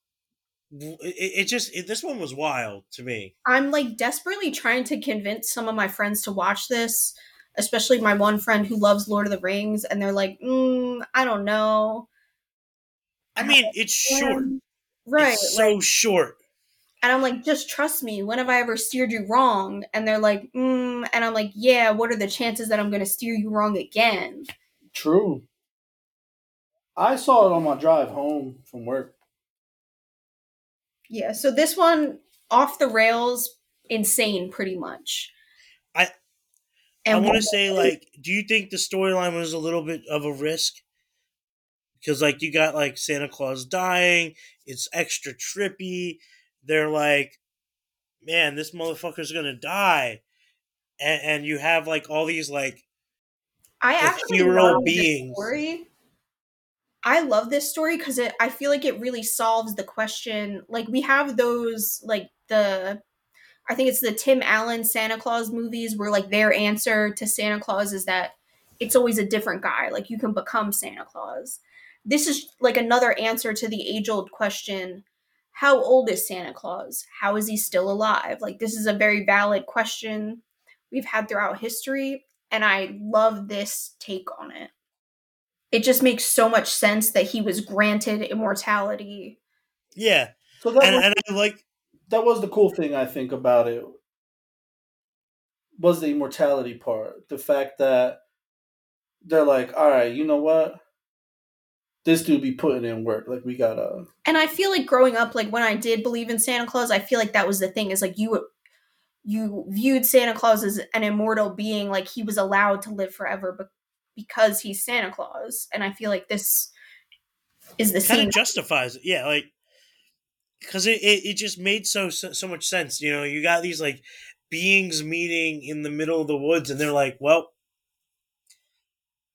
it, it just it, this one was wild to me I'm like desperately trying to convince some of my friends to watch this, especially my one friend who loves Lord of the Rings, and they're like, mm, I don't know. i mean it's short right. it's so like, short and I'm like, just trust me. When have I ever steered you wrong? And they're like, mm, and I'm like, yeah. What are the chances that I'm going to steer you wrong again? True. I saw it on my drive home from work. Yeah. So this one off the rails, insane, pretty much. I want to say, like, do you think the storyline was a little bit of a risk? Because, like, you got like Santa Claus dying. It's extra trippy. They're like, man, this motherfucker's gonna die, and, and you have like all these like I actually love beings. This story. I love this story because it. I feel like it really solves the question. Like we have those, like the, I think it's the Tim Allen Santa Claus movies where like their answer to Santa Claus is that it's always a different guy. Like you can become Santa Claus. This is like another answer to the age old question: How old is Santa Claus? How is he still alive? Like this is a very valid question we've had throughout history and I love this take on it. It just makes so much sense that he was granted immortality. yeah, So and, was, and I like that was the cool thing I think about it was the immortality part. The fact that they're like, all right, you know what? This dude be putting in work. Like we gotta And I feel like growing up, like when I did believe in Santa Claus, I feel like that was the thing is like you you viewed Santa Claus as an immortal being, like he was allowed to live forever, but because he's Santa Claus. And I feel like this is the kind same. of justifies it. Yeah, like because it, it, it just made so, so so much sense. You know, you got these like beings meeting in the middle of the woods, and they're like, "Well,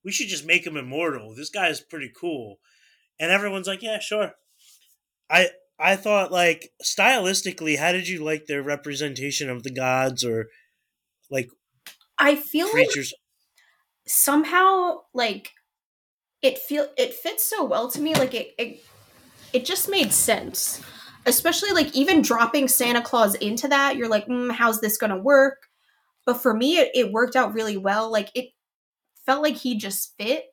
we should just make him immortal. This guy is pretty cool," and everyone's like, "Yeah, sure." I I thought like stylistically, how did you like their representation of the gods or like I feel like creatures? somehow like it feel it fits so well to me like it it, it just made sense especially like even dropping santa claus into that you're like mm, how's this gonna work? But for me it, it worked out really well. Like it felt like he just fit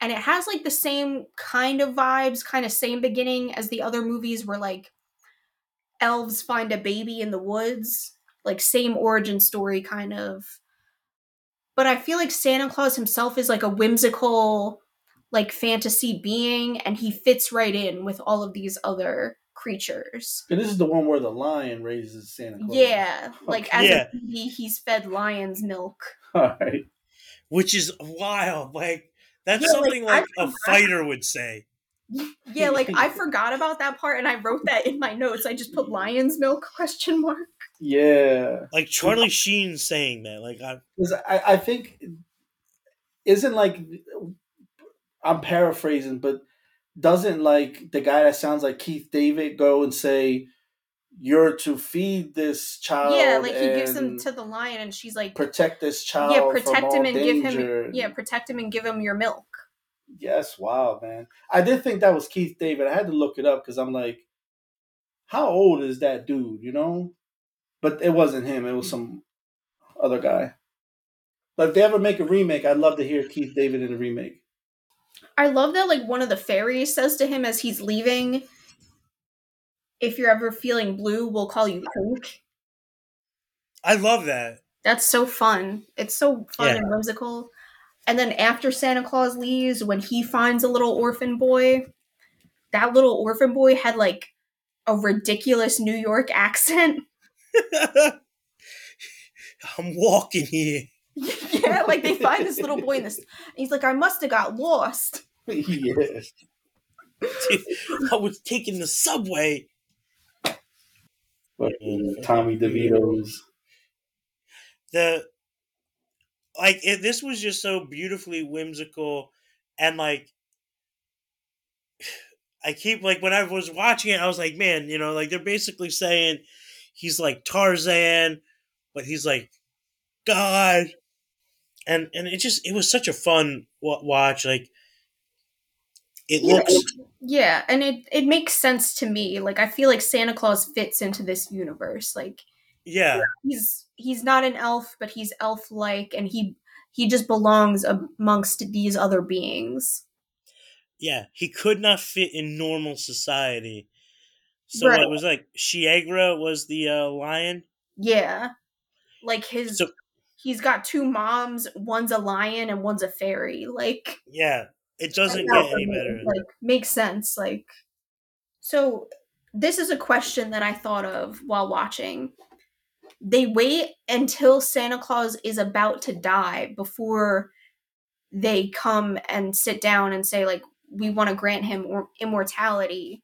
and it has like the same kind of vibes kind of same beginning as the other movies where like elves find a baby in the woods like same origin story kind of. But I feel like Santa Claus himself is like a whimsical, like fantasy being, and he fits right in with all of these other creatures. And this is the one where the lion raises Santa Claus. Yeah, like as Yeah. a baby, he's fed lion's milk. All right. Which is wild. Like that's Yeah, something I like a fighter would say. Yeah, like I forgot about that part, and I wrote that in my notes. I just put lion's milk question mark. Yeah. Like Charlie Sheen saying that. Like I, 'Cause I, I think isn't like I'm paraphrasing, but doesn't like the guy that sounds like Keith David go and say you're to feed this child yeah, like he gives them to the lion, and she's like, protect this child yeah, protect him and give him, yeah, protect him and give him your milk. Yes, wow, man. I did think that was Keith David. I had to look it up because I'm like, how old is that dude? You know, but it wasn't him. It was some other guy. But if they ever make a remake, I'd love to hear Keith David in a remake. I love that like one of the fairies says to him as he's leaving, if you're ever feeling blue, we'll call you pink. I love that. That's so fun. It's so fun Yeah. and whimsical. And then after Santa Claus leaves, when he finds a little orphan boy, that little orphan boy had like a ridiculous New York accent. I'm walking here. yeah, like they find this little boy in this. He's like, I must have got lost. yeah. I was taking the subway. But uh, Tommy DeVito's. The like it, this was just so beautifully whimsical and like I keep like when I was watching it, I was like, man, you know, like they're basically saying he's like Tarzan, but he's like God, and and it just it was such a fun wa- watch. Like it Yeah. looks Yeah, and it it makes sense to me. Like I feel like Santa Claus fits into this universe. Like yeah he's he's not an elf, but he's elf like, and he he just belongs amongst these other beings. yeah he could not fit in normal society. So Right. it was like Shiegra was the uh, lion. Yeah, like his So- he's got two moms. One's a lion and one's a fairy. Like Yeah, it doesn't get any would, better. Like makes sense. Like so, this is a question that I thought of while watching. they wait until Santa Claus is about to die before they come and sit down and say like we want to grant him immortality.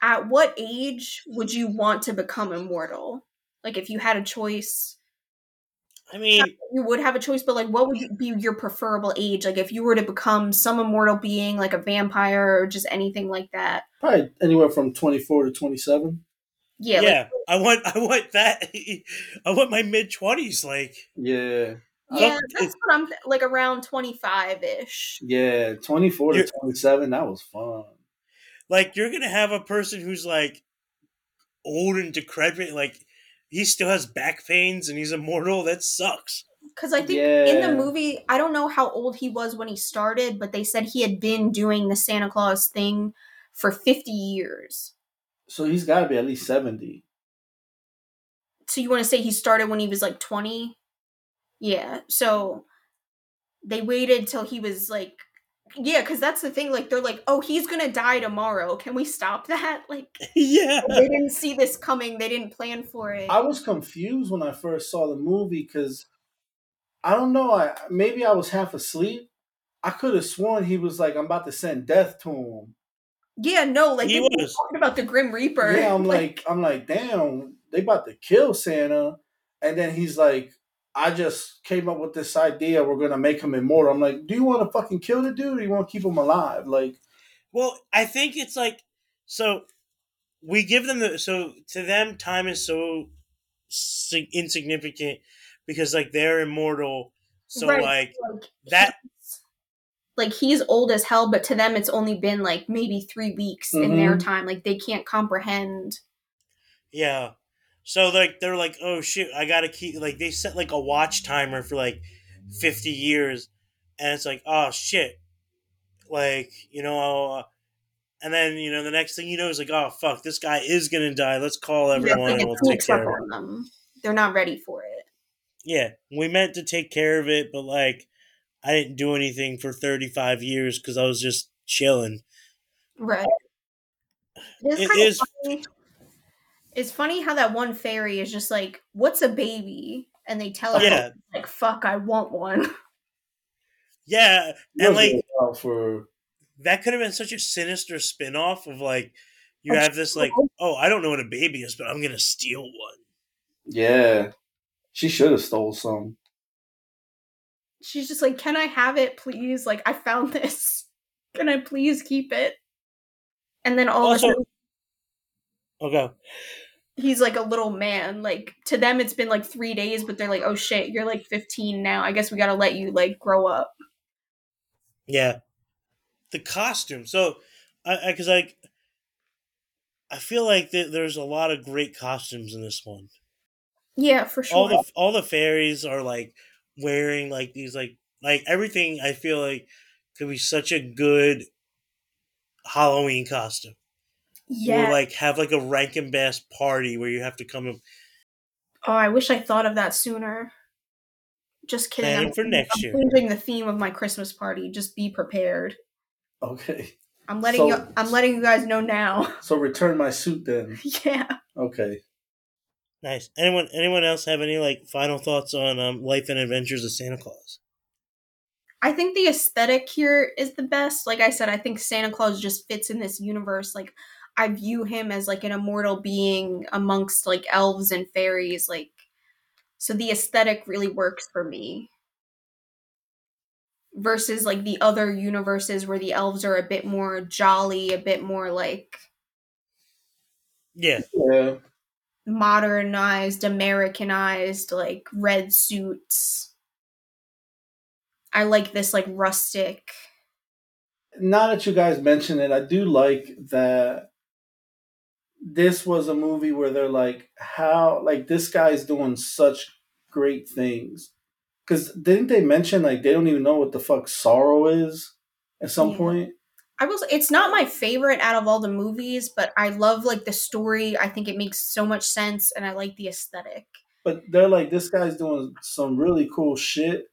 At what age would you want to become immortal? Like if you had a choice, I mean, you would have a choice, but like what would be your preferable age? Like if you were to become some immortal being like a vampire or just anything like that. Probably anywhere from 24 to 27. Yeah, yeah, like, I want I want that. I want my mid twenties. Like, Yeah. yeah, that's what I'm like around 25 ish. Yeah. 24 to 27. That was fun. like you're gonna have a person who's like old and decrepit. Like, he still has back pains and he's immortal. That sucks. Because I think in the movie, I don't know how old he was when he started, but they said he had been doing the Santa Claus thing for 50 years. So he's got to be at least 70. So you want to say he started when he was like 20? Yeah. So they waited till he was like, yeah, because that's the thing. Like, they're like, oh, he's going to die tomorrow. Can we stop that? Like, yeah. they didn't see this coming. They didn't plan for it. I was confused when I first saw the movie because I don't know. I maybe I was half asleep. I could have sworn he was like, I'm about to send death to him. yeah, no, like, He was. talking about the Grim Reaper. Yeah, I'm like, I'm like, damn, they about to kill Santa. And then he's like, I just came up with this idea. We're gonna make him immortal. I'm like, do you want to fucking kill the dude, or you want to keep him alive? Like, Well, I think it's like so. We give them the so to them time is so sig- insignificant because like they're immortal. So Right, like like, that like he's old as hell, but to them it's only been like maybe three weeks in their mm-hmm. time. Like they can't comprehend. Yeah. So like they're like, oh shit, I gotta keep like they set like a watch timer for like fifty years, and it's like, oh shit, like you know, uh, and then you know the next thing you know is like, oh fuck, this guy is gonna die. Let's call everyone and we'll take care of them. They're not ready for it. Yeah, we meant to take care of it, but like I didn't do anything for thirty five years because I was just chilling. Right. It kinda funny. It's funny how that one fairy is just like, "What's a baby?" and they tell her Yeah, like, "Fuck, I want one." yeah, and like for that could have been such a sinister spin-off of like you have this like oh i don't know what a baby is but i'm gonna steal one yeah. She should have stole some. She's just like, "Can I have it, please? Like, I found this. Can I please keep it?" And then all Also- of a sudden, okay he's like a little man. Like to them, it's been like three days, but they're like, "Oh shit, you're like 15 now. I guess we gotta let you like grow up." yeah the costume so i because like i feel like th- there's a lot of great costumes in this one Yeah, for sure. all the all the fairies are like wearing like these like like everything i feel like could be such a good halloween costume yeah. or like have like a rankin bass party where you have to come up Oh, I wish I thought of that sooner. Just kidding. Planning I'm, for next I'm year. changing the theme of my Christmas party. Just be prepared. Okay. I'm letting So- you. I'm letting you guys know now. So return my suit then. yeah. Okay. Nice. Anyone anyone else have any like final thoughts on um, Life and Adventures of Santa Claus? I think the aesthetic here is the best. Like I said, I think Santa Claus just fits in this universe. Like I view him as like an immortal being amongst like elves and fairies. Like so the aesthetic really works for me. Versus like the other universes where the elves are a bit more jolly, a bit more like Yeah. Yeah. modernized, Americanized, like red suits. I like this like rustic. now that you guys mention it, I do like that this was a movie where they're like, how, like, this guy's doing such great things. Because didn't they mention, like, they don't even know what the fuck sorrow is at some Yeah. point? I will. It's not my favorite out of all the movies, but I love like the story. I think it makes so much sense, and I like the aesthetic. But they're like, this guy's doing some really cool shit,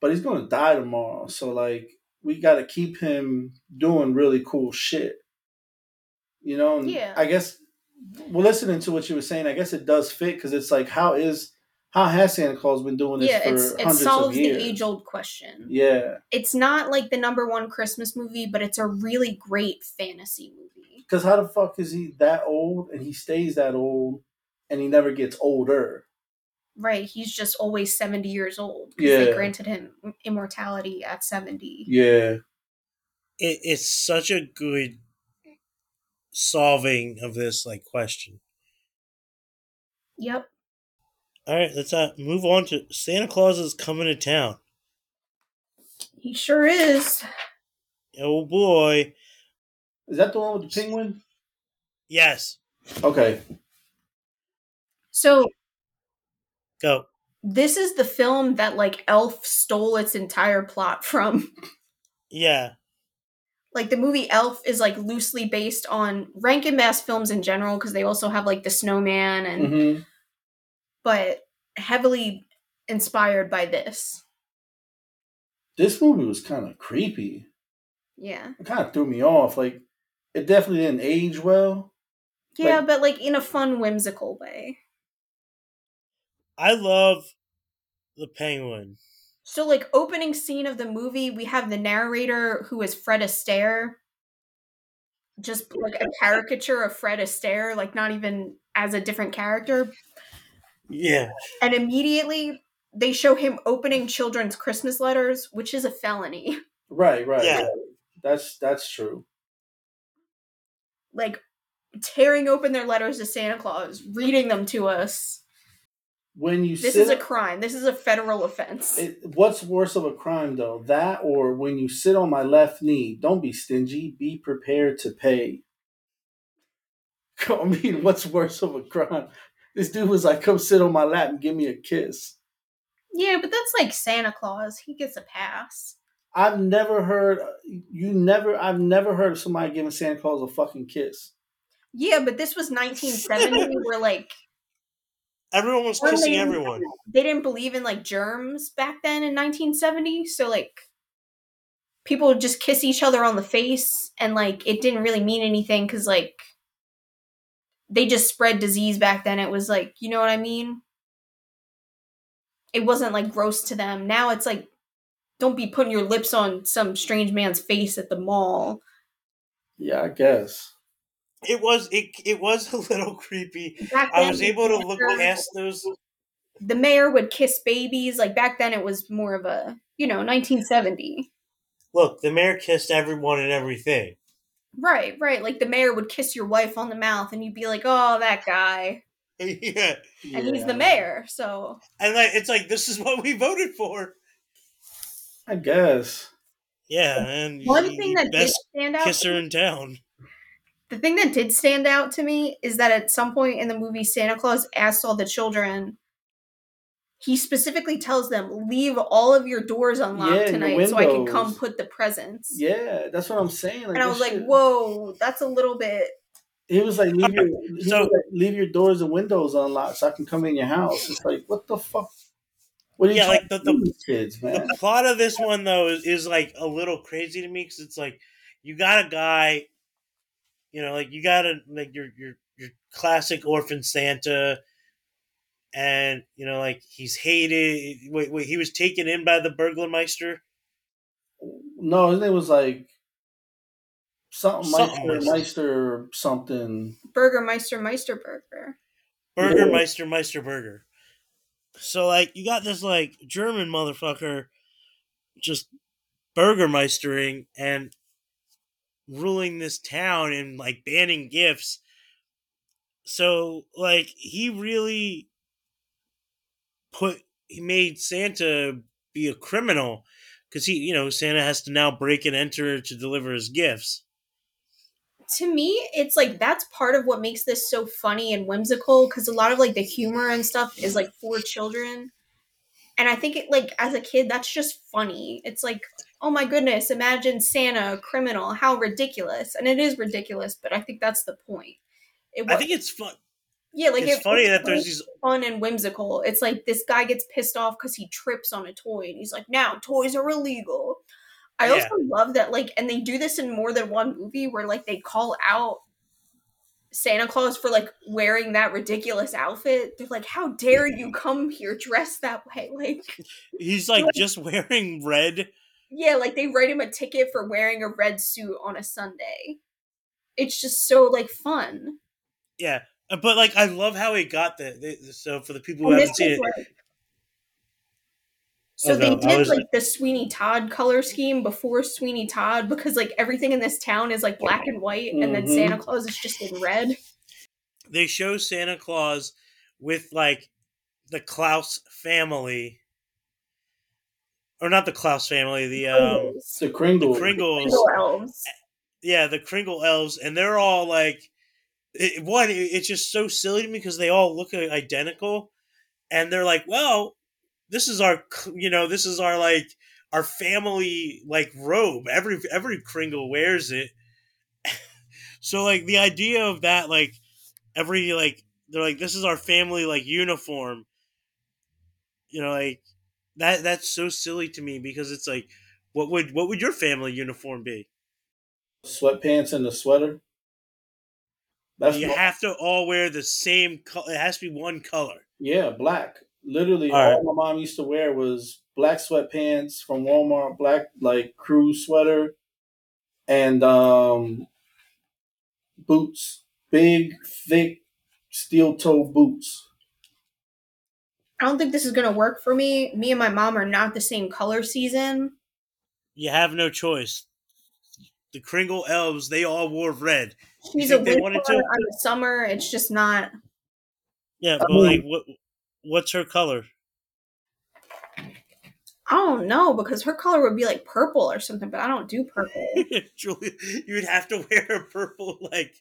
but he's going to die tomorrow. So, like, we got to keep him doing really cool shit. You know? And Yeah. I guess well, listening to what you were saying, I guess it does fit because it's like, how is how has Santa Claus been doing this Yeah, for it's, it hundreds solves of the age old question. yeah, It's not like the number one Christmas movie, but it's a really great fantasy movie. because how the fuck is he that old and he stays that old and he never gets older? Right, he's just always 70 years old because Yeah. they granted him immortality at 70. Yeah, It, it's such a good solving of this like question. Yep. All right, let's uh, move on to Santa Claus is coming to town. He sure is. Oh boy, is that the one with the penguin? yes, Okay, So go. this is the film that like Elf stole its entire plot from. Yeah, like the movie Elf is like loosely based on Rankin Bass films in general because they also have like the Snowman and hmm but heavily inspired by this. this movie was kind of creepy. Yeah. It kind of threw me off. Like, it definitely didn't age well. Yeah, Like- but like in a fun, whimsical way. I love the Penguin. So like opening scene of the movie, we have the narrator who is Fred Astaire. Just like a caricature of Fred Astaire, like not even as a different character. Yeah, And immediately they show him opening children's Christmas letters, which is a felony. Right, right. Yeah. right. That's that's true. Like tearing open their letters to Santa Claus, reading them to us. When you This sit, is a crime. This is a federal offense. it, what's worse of a crime though? That or when you sit on my left knee? Don't be stingy. Be prepared to pay. I mean, what's worse of a crime? This dude was like, "Come sit on my lap and give me a kiss." yeah, but that's like Santa Claus. He gets a pass. I've never heard you never. I've never heard of somebody giving Santa Claus a fucking kiss. Yeah, but this was 1970 where like everyone was Well, kissing they- everyone. they didn't believe in like germs back then in 1970 so like people would just kiss each other on the face and like it didn't really mean anything because like they just spread disease back then. It was like you know what i mean? It wasn't like gross to them. Now it's like don't be putting your lips on some strange man's face at the mall. Yeah, I guess. It was it. It was a little creepy. back I was able to look the past those. the mayor would kiss babies like back then it was more of a you know 1970 Look, the mayor kissed everyone and everything. Right, right. Like the mayor would kiss your wife on the mouth, and you'd be like, "Oh, that guy," yeah, and he's the mayor. So and like it's like this is what we voted for. I guess. Yeah, and one he- thing that did best stand out, kisser in town. The thing that did stand out to me is that at some point in the movie, Santa Claus asked all the children. He specifically tells them, "Leave all of your doors unlocked Yeah, tonight, so I can come put the presents." Yeah, that's what I'm saying. Like, and I this was like, shit- "Whoa, that's a little bit." He was like, leave your, So- was like, leave your doors and windows unlocked so I can come in your house. It's like, what the fuck? What are you Yeah, like the- the- kids, man? The plot of this one though is, is like a little crazy to me because it's like you got a guy, you know, like you gotta like your your your classic orphan Santa, and you know, like he's hated. Wait, wait, he was taken in by the Burglarmeister. No, his name was like something Something Meister, Meister. Meister something. Burgermeister Meisterburger. Burgermeister Meisterburger. So like you got this like German motherfucker just burgermeistering and ruling this town and like banning gifts. So like he really put he made Santa be a criminal because he you know Santa has to now break and enter to deliver his gifts. to me it's like that's part of what makes this so funny and whimsical because a lot of like the humor and stuff is like for children and i think it like as a kid that's just funny. It's like oh my goodness imagine santa a criminal. How ridiculous. And it is ridiculous but i think that's the point. It was, I think it's fun. yeah like it's it- funny it's that there's these fun and whimsical. It's like this guy gets pissed off because he trips on a toy and he's like now toys are illegal. I Yeah. also love that like and they do this in more than one movie where like they call out Santa Claus for like wearing that ridiculous outfit. They're like, "How dare you come here dressed that way?" Like, He's like just wearing red. yeah, like they write him a ticket for wearing a red suit on a Sunday. It's just so like fun. Yeah, Uh, but like I love how he got the. the- So for the people who And haven't seen it, like- so Oh, they no, I did was- like the Sweeney Todd color scheme before Sweeney Todd because like everything in this town is like black and white, and then. Santa Claus is just in red. they show Santa Claus with like the Klaus family, or not the Klaus family, the um, The Kringle. Kringles. Kringle elves. yeah, the Kringle elves, and they're all like, it, one, it- it's just so silly to me because they all look identical, and they're like, well, this is our, you know, this is our like our family like robe. Every every Kringle wears it. so like the idea of that, like every like they're like this is our family like uniform. You know, like that that's so silly to me because it's like, what would what would your family uniform be? Sweatpants and a sweater. That's you what- have to all wear the same color. It has to be one color. yeah, black. Literally, All all, right. my mom used to wear was black sweatpants from Walmart, black like crew sweater, and um, boots, big, thick, steel toe boots. I don't think this is gonna work for me. Me and my mom are not the same color season. You have no choice. The Kringle elves, they all wore red. She's a think they winter. wanted to? I'm a summer. It's just not. Yeah, but Oh. like, what? What's her color? I don't know because her color would be like purple or something, but I don't do purple. it Julia, you would have to wear a purple, like.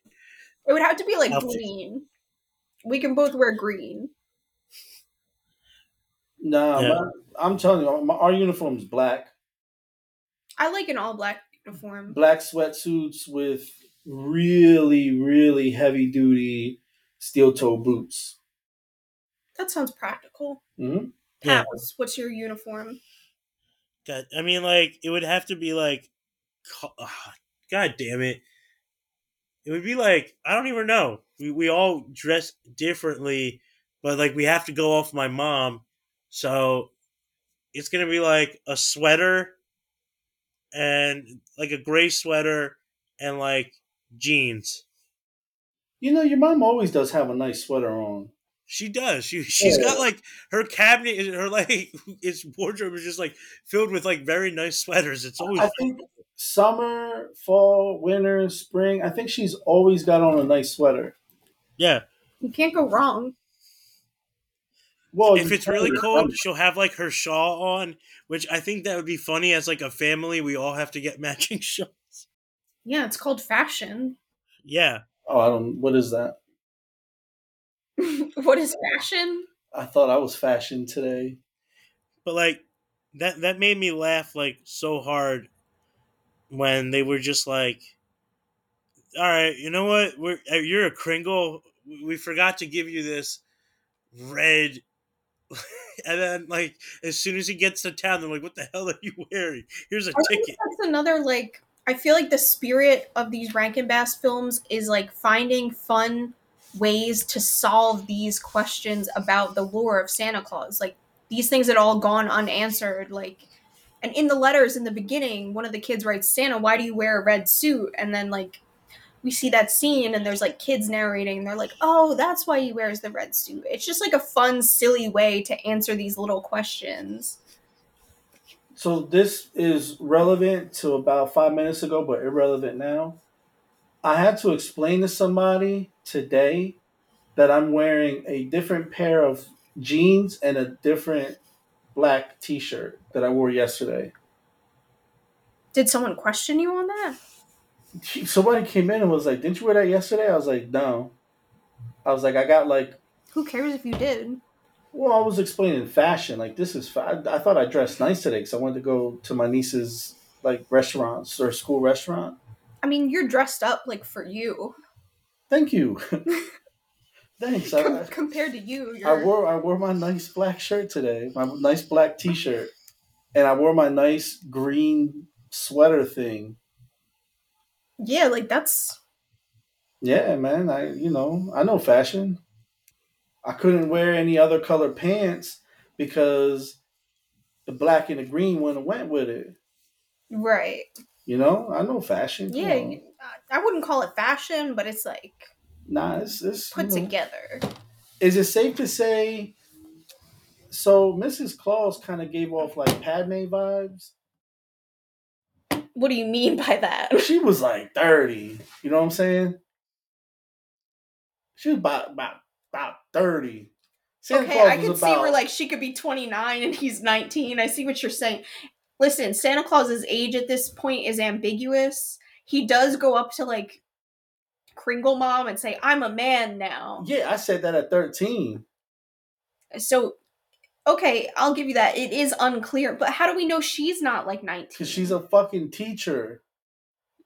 It would have to be like Outfit. green. We can both wear green. Nah, Yeah. I'm telling you, my, our uniform's black. I like an all black uniform. Black sweatsuits with really, really heavy duty steel toe boots. That sounds practical. hmm Yeah. Pals, what's your uniform? God, I mean, like, it would have to be like. co- ah, God damn it. It would be like, I don't even know. We, we all dress differently, but like, we have to go off my mom. So it's going to be like a sweater and like a gray sweater and like jeans. You know, your mom always does have a nice sweater on. She does. She she's Yeah. got like her cabinet, is- her like its wardrobe is just like filled with like very nice sweaters. It's always I think summer, fall, winter, spring. I think she's always got on a nice sweater. yeah. You can't go wrong. Well, if it's really can- cold, she'll have like her shawl on, which I think that would be funny as like a family. We all have to get matching shawls. Yeah, it's called fashion. Yeah, Oh, I don't. What is that? what is fashion? I thought I was fashion today. but like that that made me laugh like so hard when they were just like, "All right, you know what? We're uh, you're a Kringle. We we forgot to give you this red." and then, like, as soon as he gets to town, they're like, "What the hell are you wearing? Here's a I think ticket." that's another like I feel like the spirit of these Rankin Bass films is like finding fun ways to solve these questions about the lore of Santa Claus. Like these things had all gone unanswered. Like and in the letters in the beginning, one of the kids writes, Santa, why do you wear a red suit? And then like we see that scene and there's like kids narrating they're like, Oh, that's why he wears the red suit. It's just like a fun, silly way to answer these little questions. So this is relevant to about five minutes ago, but irrelevant now. I had to explain to somebody today that I'm wearing a different pair of jeans and a different black T-shirt that I wore yesterday. Did someone question you on that? Somebody came in and was like, "Didn't you wear that yesterday?" I was like, "No." I was like, "I got like Who cares if you did? Well, I was explaining fashion. Like this is. Fa- I, I thought I dressed nice today because I wanted to go to my niece's like restaurants or school restaurant. I mean, you're dressed up like for you. Thank you. Thanks. I, I- Compared to you, I you're, wore I wore my nice black shirt today, my nice black T-shirt, and I wore my nice green sweater thing. yeah, like that's Yeah, man. I you know I know fashion. I couldn't wear any other color pants because the black and the green wouldn't have went with it. Right. You know, I know fashion. Yeah. you- I wouldn't call it fashion, but it's like Nah, it's, it's put you know. together. Is it safe to say? So Mrs. Claus kind of gave off like Padme vibes. What do you mean by that? She was like thirty. You know what I'm saying? She was about about about thirty. Santa okay, Claus I was could see where like she could be 29 and he's 19. I see what you're saying. Listen, Santa Claus's age at this point is ambiguous. He does go up to like Kringle Mom and say, "I'm a man now." Yeah, I said that at thirteen. So, okay, I'll give you that. It is unclear, but how do we know she's not like 19? Cause she's a fucking teacher.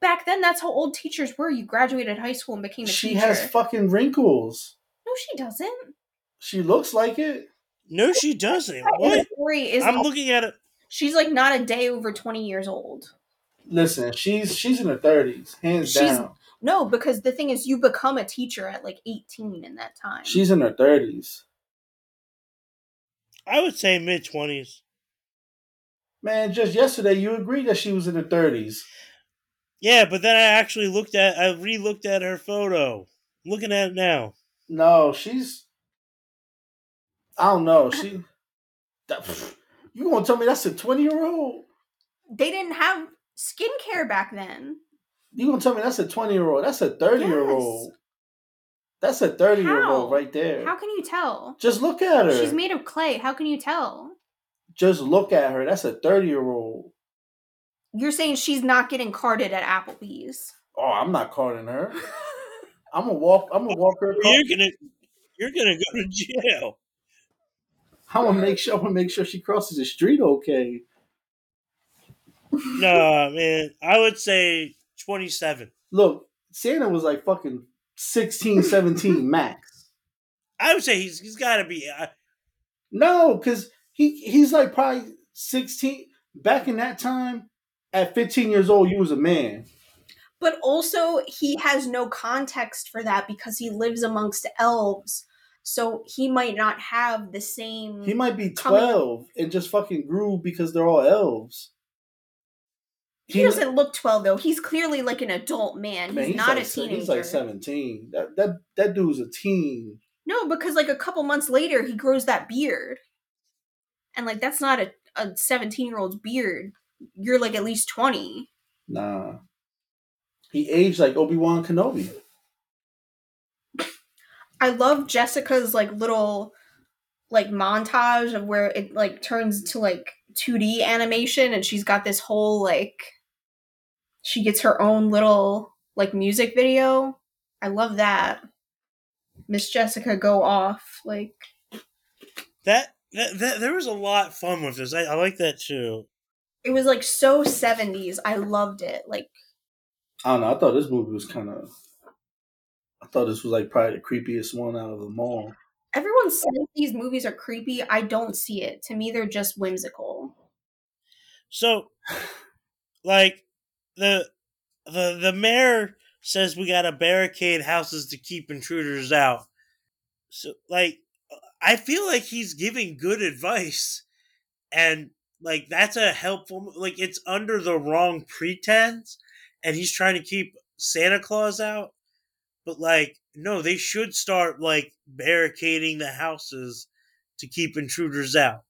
Back then, that's how old teachers were. You graduated high school and became a She teacher. She has fucking wrinkles. no, she doesn't. She looks like it. No, she doesn't. The What? story is I'm looking at it. she's like not a day over 20 years old. Listen, she's she's in her thirties, hands She's- down. No, because the thing is, you become a teacher at like 18 in that time. She's in her thirties. I would say mid twenties. Man, just yesterday you agreed that she was in her thirties. Yeah, but then I actually looked at, I re-looked at her photo. I'm looking at it now. No, she's. I don't know. She. That, you gonna tell me that's a twenty year old? they didn't have skincare back then. You gonna tell me that's a twenty year old? That's a thirty year old. That's a thirty year old right there. How can you tell? Just look at her. She's made of clay. How can you tell? Just look at her. That's a thirty year old. You're saying she's not getting carded at Applebee's. Oh, I'm not carding her. I'm gonna walk. I'm gonna walk her. You're gonna, you're gonna go to jail. I'm gonna make sure. I'm gonna make sure she crosses the street okay. Nah, man. I would say twenty-seven. Look, Santa was like fucking 16, 17 max. I would say he's he's got to be. Uh, No, because he he's like probably 16. Back in that time, at 15 years old, you was a man. But also, he has no context for that because he lives amongst elves. So he might not have the same. He might be Coming 12 and just fucking grew because they're all elves. He doesn't look 12, though. He's clearly like an adult man. Man, he's, not like, a teenager. He's like 17. That that that dude's a teen. No, because like a couple months later, he grows that beard. And like, that's not a, a 17 year old's beard. You're like at least 20. Nah. He aged like Obi Wan Kenobi. I love Jessica's like little like montage of where it like turns to like 2D animation and she's got this whole like she gets her own little like music video. I love that. Miss Jessica go off like that, that that there was a lot of fun with this. I, I like that too. it was like so 70s. I loved it. Like I don't know. I thought this movie was kind of. I thought this was like probably the creepiest one out of them all. everyone says these movies are creepy. I don't see it. To me they're just whimsical. So, like the the the mayor says we gotta barricade houses to keep intruders out. So, like, I feel like he's giving good advice, and like that's a helpful. Like, it's under the wrong pretense, and he's trying to keep Santa Claus out. But like, no, they should start like barricading the houses to keep intruders out.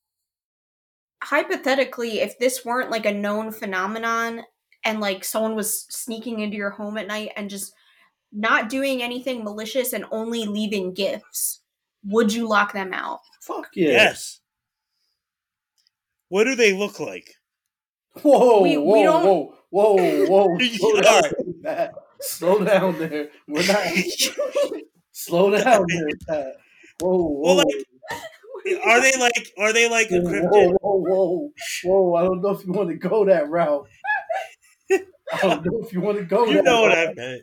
Hypothetically, if this weren't like a known phenomenon and like someone was sneaking into your home at night and just not doing anything malicious and only leaving gifts, would you lock them out? Fuck yeah! Yes. What do they look like? Whoa, We- whoa, we don't- whoa, whoa, whoa! Slow Yeah. down, Slow down there. We're not. Slow down there, Pat. Whoa, whoa, Well, like, Are they like? Are they like whoa, encrypted? whoa, whoa, whoa! I don't know if you want to go that route. I don't know if you want to go. You that know what route. I meant.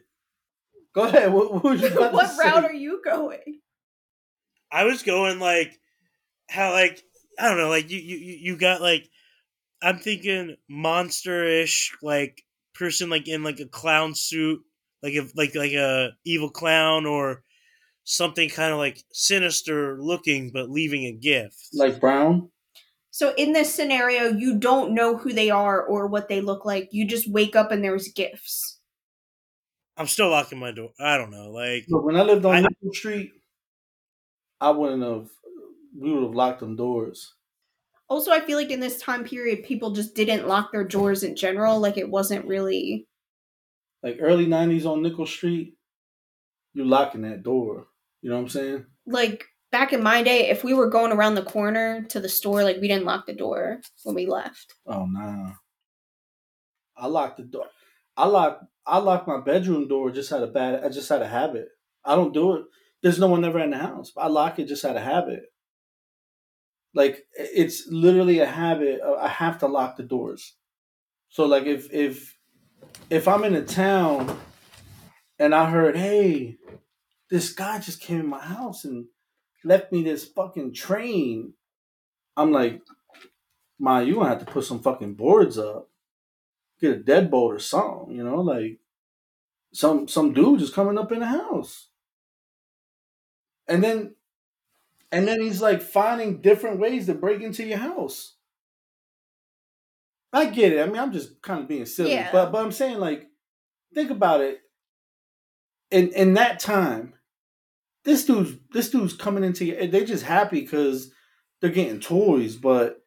Go ahead. What, what was you about what to route say? are you going? I was going like how like I don't know like you you you you got like I'm thinking monster-ish like person like in like a clown suit like a like like a evil clown or something kind of like sinister looking but leaving a gift. Like Brown. So in this scenario, you don't know who they are or what they look like. You just wake up and there's gifts. I'm still locking my door. I don't know. Like But when I lived on I- Nickel Street, I wouldn't have. We would have locked them doors. Also, I feel like in this time period, people just didn't lock their doors in general. Like it wasn't really. Like early '90s on Nickel Street, you locking that door. You know what I'm saying? Like back in my day, if we were going around the corner to the store, like we didn't lock the door when we left. Oh nah. I locked the door. I lock. I locked my bedroom door. Just out of bad. I just had a habit. I don't do it. There's no one ever in the house. I lock it just out of habit. Like it's literally a habit. Uh, I have to lock the doors. So like if if if I'm in a town and I heard, hey, this guy just came in my house and left me this fucking train, I'm like, Ma, you gonna have to put some fucking boards up. Get a deadbolt or something, you know, like some some dude just coming up in the house. And then and then he's like finding different ways to break into your house. I get it. I mean, I'm just kind of being silly, Yeah. but but I'm saying like, think about it. In in that time, this dude's this dude's coming into your. They just happy because they're getting toys, but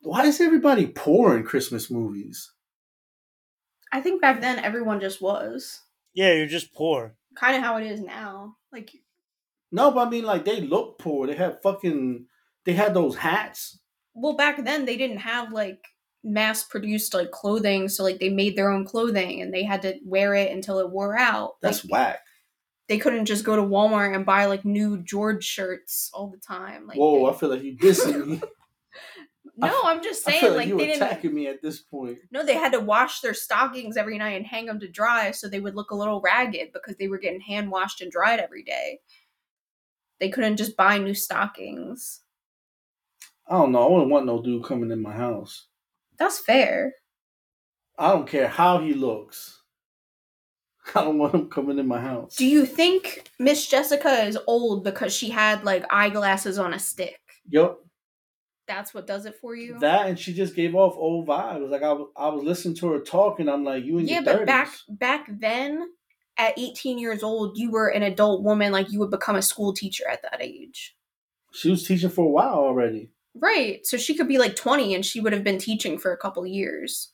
why is everybody poor in Christmas movies? I think back then everyone just was yeah, you're just poor. kind of how it is now. Like No, but I mean, like they look poor. They had fucking. They had those hats. well back then they didn't have like mass produced like clothing so like they made their own clothing and they had to wear it until it wore out That's like, whack. they couldn't just go to walmart and buy like new george shirts all the time like Whoa, they- I feel like you dissing me. no i'm just I saying like, like you they didn't attacking me at this point. no they had to wash their stockings every night and hang them to dry so they would look a little ragged because they were getting hand washed and dried every day they couldn't just buy new stockings I don't know. I wouldn't want no dude coming in my house. That's fair I don't care how he looks. I don't want him coming in my house. Do you think Miss Jessica is old because she had like eyeglasses on a stick? Yup. That's what does it for you? That and she just gave off old vibes. Like I was, I was listening to her talk, and I'm like, you in yeah, your but 30s. back back then, at 18 years old, you were an adult woman. Like you would become a school teacher at that age. She was teaching for a while already. Right. So she could be like 20 and she would have been teaching for a couple years.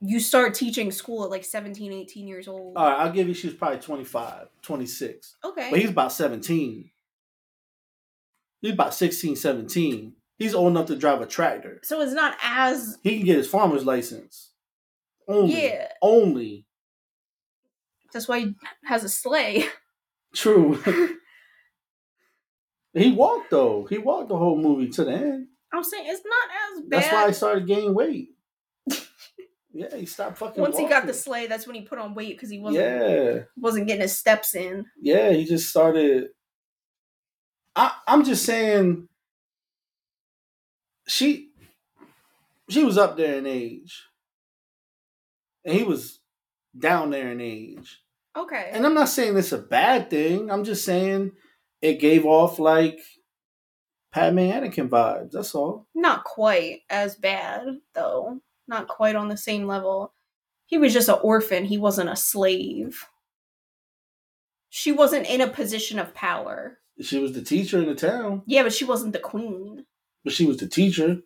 You start teaching school at like 17, 18 years old. All right, I'll give you. She was probably 25, 26. okay. But he's about 17. He's about 16, 17. He's old enough to drive a tractor. so it's not as He can get his farmer's license. Only. Yeah. Only. that's why he has a sleigh. True. he walked though. He walked the whole movie to the end. I'm saying it's not as bad. That's why he started gaining weight. yeah, he stopped fucking. Once he got the sleigh, that's when he put on weight because he wasn't Yeah, wasn't getting his steps in. yeah. He just started. I I'm just saying. She. She was up there in age. And he was down there in age. Okay. And I'm not saying it's a bad thing. I'm just saying it gave off like Padme Anakin vibes. That's all. Not quite as bad though. Not quite on the same level. He was just an orphan. He wasn't a slave. She wasn't in a position of power. She was the teacher in the town, Yeah, but she wasn't the queen. but she was the teacher.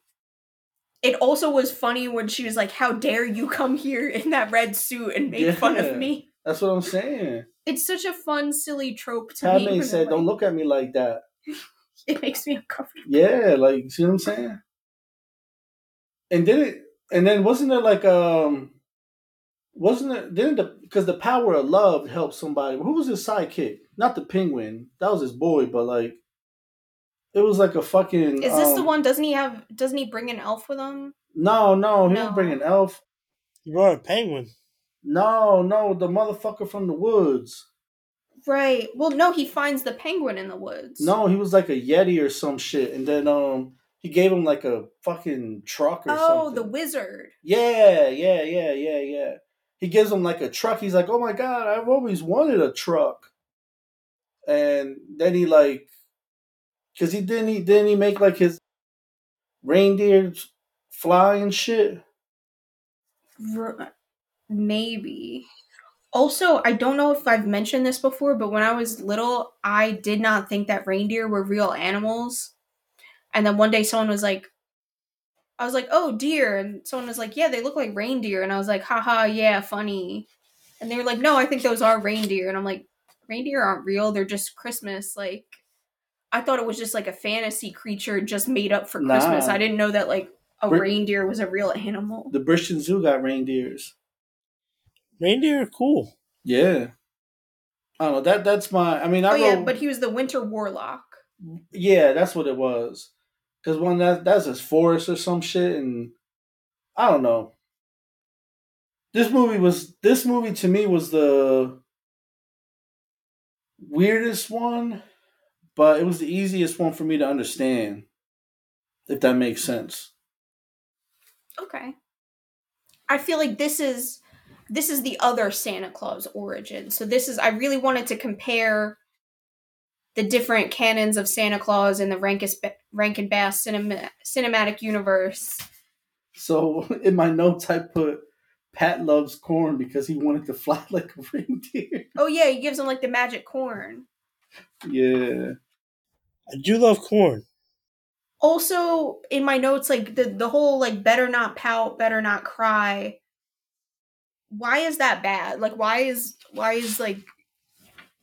It also was funny when she was like, "How dare you come here in that red suit and make fun of me?" That's what I'm saying. It's such a fun, silly trope to me. Padme when said, "Don't look at me like that." It makes me uncomfortable. Yeah, like see what I'm saying. And then it, and then wasn't there like um, wasn't it? Didn't the because the power of love helped somebody? Who was his sidekick? Not the penguin. That was his boy, but like, it was like a fucking. Is this the um, one? Doesn't he have? Doesn't he bring an elf with him? No, no, he No. didn't bring an elf. You brought a penguin. No, no, the motherfucker from the woods. Right. Well, no, he finds the penguin in the woods. No, he was like a yeti or some shit, and then um, he gave him like a fucking truck or something. Oh, something. the wizard. Yeah, yeah, yeah, yeah, yeah. he gives him like a truck. He's like, "Oh my god, I've always wanted a truck." And then he like, cause he didn't he didn't he make like his reindeers fly and shit. R- Maybe. Also, I don't know if I've mentioned this before, but when I was little, I did not think that reindeer were real animals. And then one day someone was like, I was like, oh, deer. And someone was like, yeah, they look like reindeer. And I was like, haha, yeah, funny. And they were like, no, I think those are reindeer. And I'm like, reindeer aren't real. They're just Christmas. Like, I thought it was just like a fantasy creature just made up for Christmas. Nah. I didn't know that like a Re- reindeer was a real animal. The British Zoo got reindeers. Reindeer are cool. Yeah. I don't know. That that's my. I mean, I Oh yeah, wrote- but he was the winter warlock. Yeah, that's what it was. Because one that that's his forest or some shit, and I don't know. This movie was this movie to me was the weirdest one, but it was the easiest one for me to understand. If that makes sense. Okay. I feel like this is this is the other Santa Claus origin. So this is I really wanted to compare the different canons of Santa Claus in the Rankin Rankin Bass cinema, cinematic universe. So in my notes, I put Pat loves corn because he wanted to fly like a reindeer. Oh yeah, he gives him like the magic corn. Yeah. I do love corn. Also in my notes like the the whole like better not pout, better not cry. Why is that bad? Like why is why is like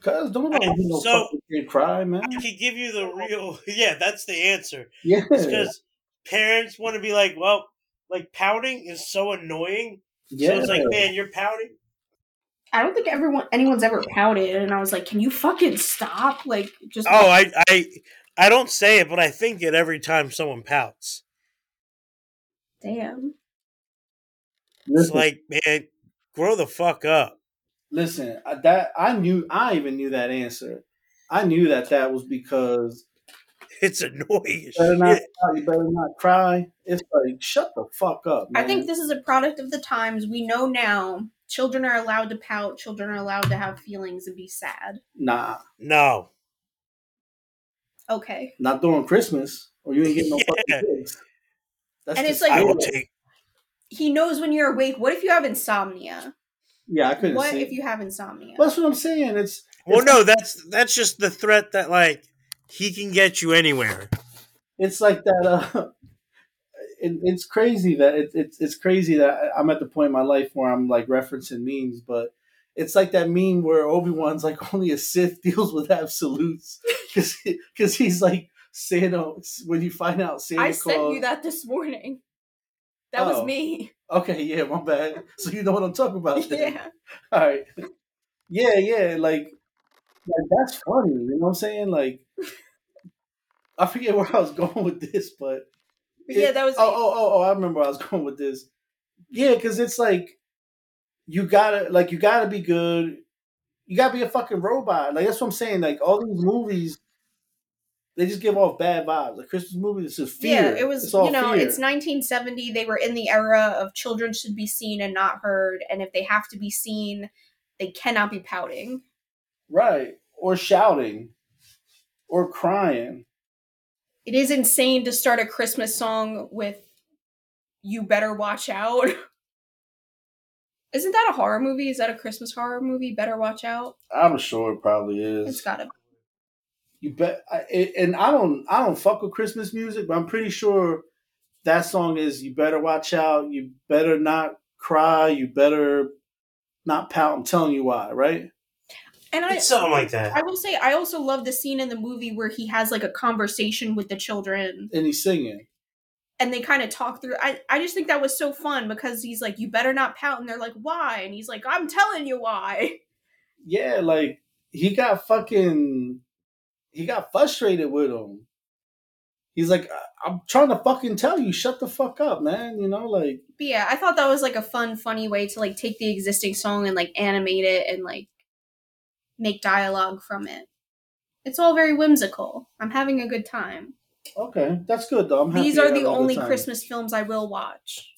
Cause don't nobody Alright, do no so- fucking cry, man. I could give you the real. Yeah, that's the answer. Yeah. Because parents want to be like, well, like pouting is so annoying. yeah. So it's like, man, you're pouting. I don't think everyone anyone's ever pouted and I was like, "Can you fucking stop?" Like just Oh, I, I, I don't say it, but I think it every time someone pouts. damn. It's like, man, grow the fuck up. listen, I- that I knew. I even knew that answer. I knew that that was because It's annoying. as better not cry, you better not cry. It's like shut the fuck up. Man. I think this is a product of the times. We know now children are allowed to pout, children are allowed to have feelings and be sad. nah, No. Okay. not during Christmas, or you ain't getting no Yeah. fucking kids. That's And it's like- I will take. He knows when you're awake. What if you have insomnia? yeah, I couldn't What see. if you have insomnia? That's what I'm saying. It's Well, no, that's that's just the threat that like he can get you anywhere. it's like that. Uh, it, it's crazy that it, it's it's crazy that I'm at the point in my life where I'm like referencing memes, but it's like that meme where Obi Wan's like only a Sith deals with absolutes because because he's like Santa. When you find out Santa I Claus, sent you that this morning. That was Oh. me. Okay, yeah, my bad. So you know what I'm talking about. Then. Yeah. All right. Yeah, yeah, like, like that's funny. You know what I'm saying? Like, I forget where I was going with this, but But yeah, that was Oh, oh, oh, oh! I remember where I was going with this. Yeah, because it's like you gotta, like, you gotta be good. You gotta be a fucking robot. Like that's what I'm saying. Like all these movies, they just give off bad vibes. A Christmas movie, it's just fear. Yeah, it was, It's all you know, fear. it's 1970. They were in the era of children should be seen and not heard. And if they have to be seen, they cannot be pouting. right or shouting or crying. It is insane to start a Christmas song with You Better Watch Out. Isn't that a horror movie? Is that a Christmas horror movie? Better Watch Out? I'm sure it probably is. It's gotta You bet. I, and I don't, I don't fuck with Christmas music, but I'm pretty sure that song is "You better watch out. You better not cry. You better not pout." I'm telling you why, right? And I It's something like that. I will say I also love the scene in the movie where he has like a conversation with the children And he's singing. and they kind of talk through I, I just think that was so fun because he's like, You better not pout and they're like, Why? And he's like, I'm telling you why. Yeah, like he got fucking, he got frustrated with him. He's like, "I- I'm trying to fucking tell you, shut the fuck up, man. You know, like But yeah, I thought that was like a fun, funny way to like take the existing song and like animate it and like make dialogue from it. It's all very whimsical. I'm having a good time. okay, that's good though. These you're the having a good only time. Christmas films I will watch.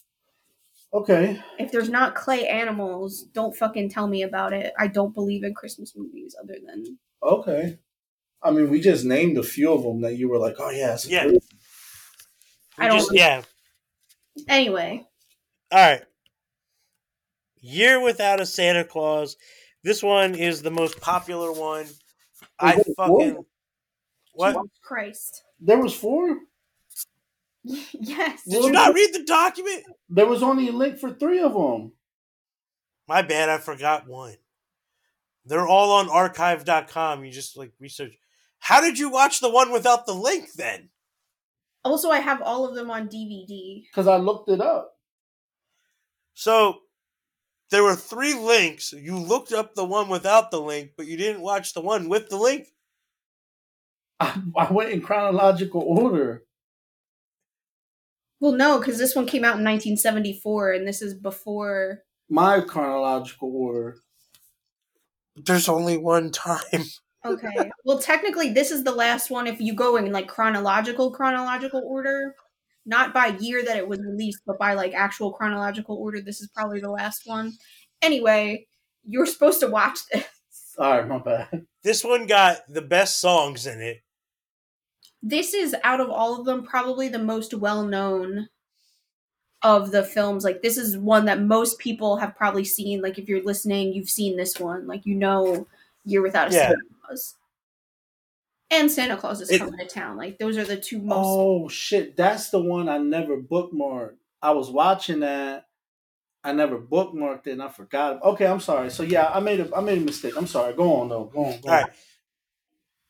Okay. If there's not clay animals, don't fucking tell me about it. I don't believe in Christmas movies other than Okay. I mean, we just named a few of them that you were like, oh yeah, it's Yeah. good. I don't- Just- yeah. anyway. All right. Year without a Santa Claus. This one is the most popular one. I Wait, what? fucking what? Jesus Christ. There was four. yes. Did you not read the document? There was only a link for three of them. My bad, I forgot one. They're all on archive.com. You just like research. How did you watch the one without the link then? Also, I have all of them on DVD. Because I looked it up. So there were three links. You looked up the one without the link, but you didn't watch the one with the link. I, I went in chronological order. Well, no, because this one came out in 1974, and this is before. My chronological order. There's only one time. Okay. well, technically, this is the last one if you go in like chronological chronological order, not by year that it was released, but by like actual chronological order. This is probably the last one. Anyway, you're supposed to watch this. All right, my bad. This one got the best songs in it. This is out of all of them probably the most well known of the films. Like this is one that most people have probably seen. Like if you're listening, you've seen this one. Like you know, Year Without a Yeah. Santa Claus. And Santa Claus is It- coming to town. Like those are the two most. Oh shit, that's the one I never bookmarked. I was watching that. I never bookmarked it and I forgot. Okay, I'm sorry. So yeah, I made a I made a mistake. I'm sorry. Go on though. Go on. Go All on. right.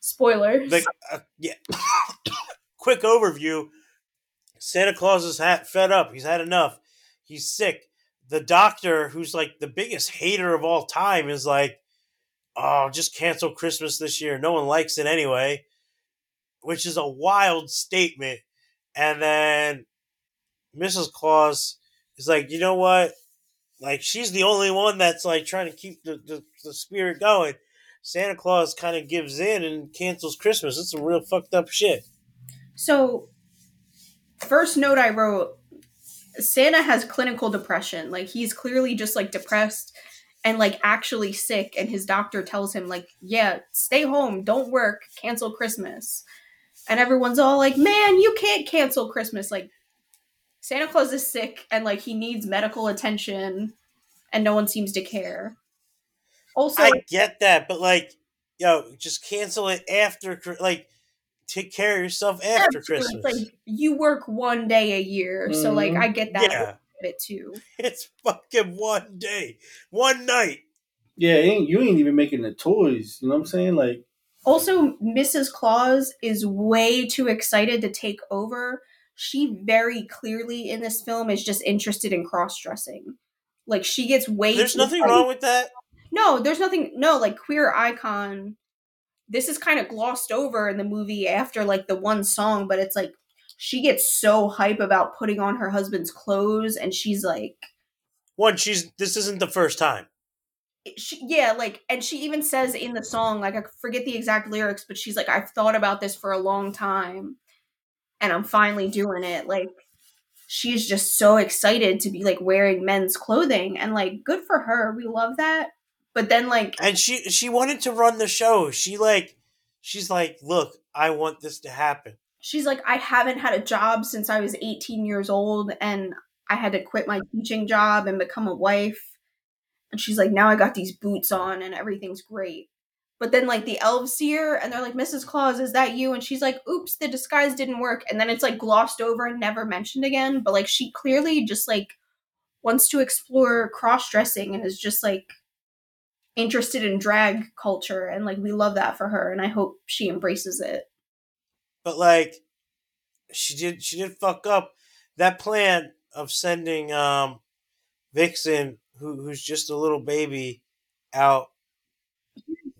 Spoilers. The, uh, yeah. Quick overview. Santa Claus is hat fed up. He's had enough. He's sick. The doctor, who's like the biggest hater of all time, is like, "Oh, just cancel Christmas this year. No one likes it anyway," which is a wild statement. And then Mrs. Claus is like, "You know what? Like, she's the only one that's like trying to keep the, the, the spirit going." Santa Claus kind of gives in and cancels Christmas. It's some real fucked up shit. So, first note I wrote Santa has clinical depression. Like, he's clearly just like depressed and like actually sick. And his doctor tells him, like, yeah, stay home, don't work, cancel Christmas. And everyone's all like, man, you can't cancel Christmas. Like, Santa Claus is sick and like he needs medical attention and no one seems to care. Also, I get that, but like, yo, just cancel it after, like, take care of yourself after Christmas. Like you work one day a year, so like Mhm. I get that yeah, bit too. it's fucking one day, one night. Yeah, ain't, you ain't even making the toys. You know what I'm saying? Like, Also, Mrs. Claus is way too excited to take over. She very clearly in this film is just interested in cross dressing. Like she gets way. There's too nothing excited. wrong with that. No, there's nothing. No, like queer icon. This is kind of glossed over in the movie after like the one song, but it's like she gets so hype about putting on her husband's clothes, and she's like, One, she's this isn't the first time. she, yeah, like, and she even says in the song, like, I forget the exact lyrics, but she's like, I've thought about this for a long time, and I'm finally doing it. Like, she's just so excited to be like wearing men's clothing, and like, good for her. We love that. But then, like, And she she wanted to run the show. She like, she's like, look, I want this to happen. She's like, I haven't had a job since I was 18 years old, and I had to quit my teaching job and become a wife. And she's like, now I got these boots on, and everything's great. But then, like, the elves see her, and they're like, Mrs. Claus, is that you? And she's like, oops, the disguise didn't work. And then it's like glossed over and never mentioned again. But like, she clearly just like wants to explore cross dressing and is just like interested in drag culture. And like, we love that for her. And I hope she embraces it. But like, she did she did fuck up that plan of sending um Vixen, who who's just a little baby, out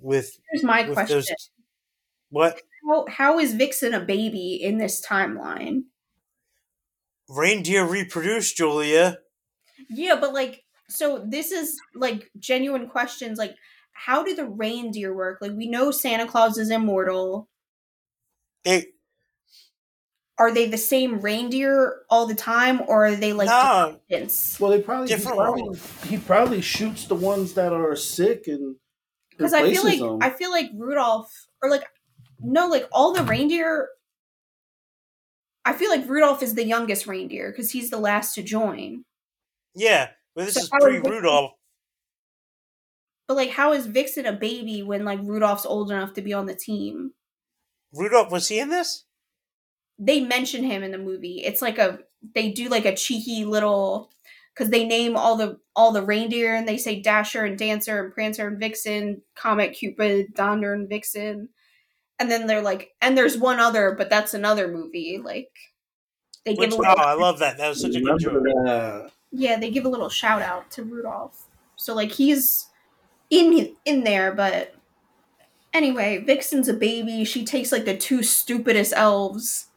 with Here's my with question. those. What how, how is Vixen a baby in this timeline? reindeer reproduce, Julia? Yeah, but like, so this is like genuine questions. Like, how do the reindeer work? Like, we know Santa Claus is immortal. They are they the same reindeer all the time, or are they like no, descendants? Well, they probably, he Different probably he probably shoots the ones that are sick and Because I feel like them. I feel like Rudolph or like no, like all the reindeer. I feel like Rudolph is the youngest reindeer because he's the last to join. yeah, but this So is how pre-rudolph But like, how is Vixen a baby when like Rudolph's old enough to be on the team? Rudolph was he in this? They mention him in the movie. It's like a they do like a cheeky little because they name all the all the reindeer and they say Dasher and Dancer and Prancer and Vixen, Comet, Cupid, Donder and Vixen, and then they're like, and there's one other, but that's another movie. Like they Which give a oh, little, I love that. That was such a good joke. Remember that. yeah, they give a little shout out to Rudolph. So like he's in in there, but anyway, Vixen's a baby. She takes like the two stupidest elves.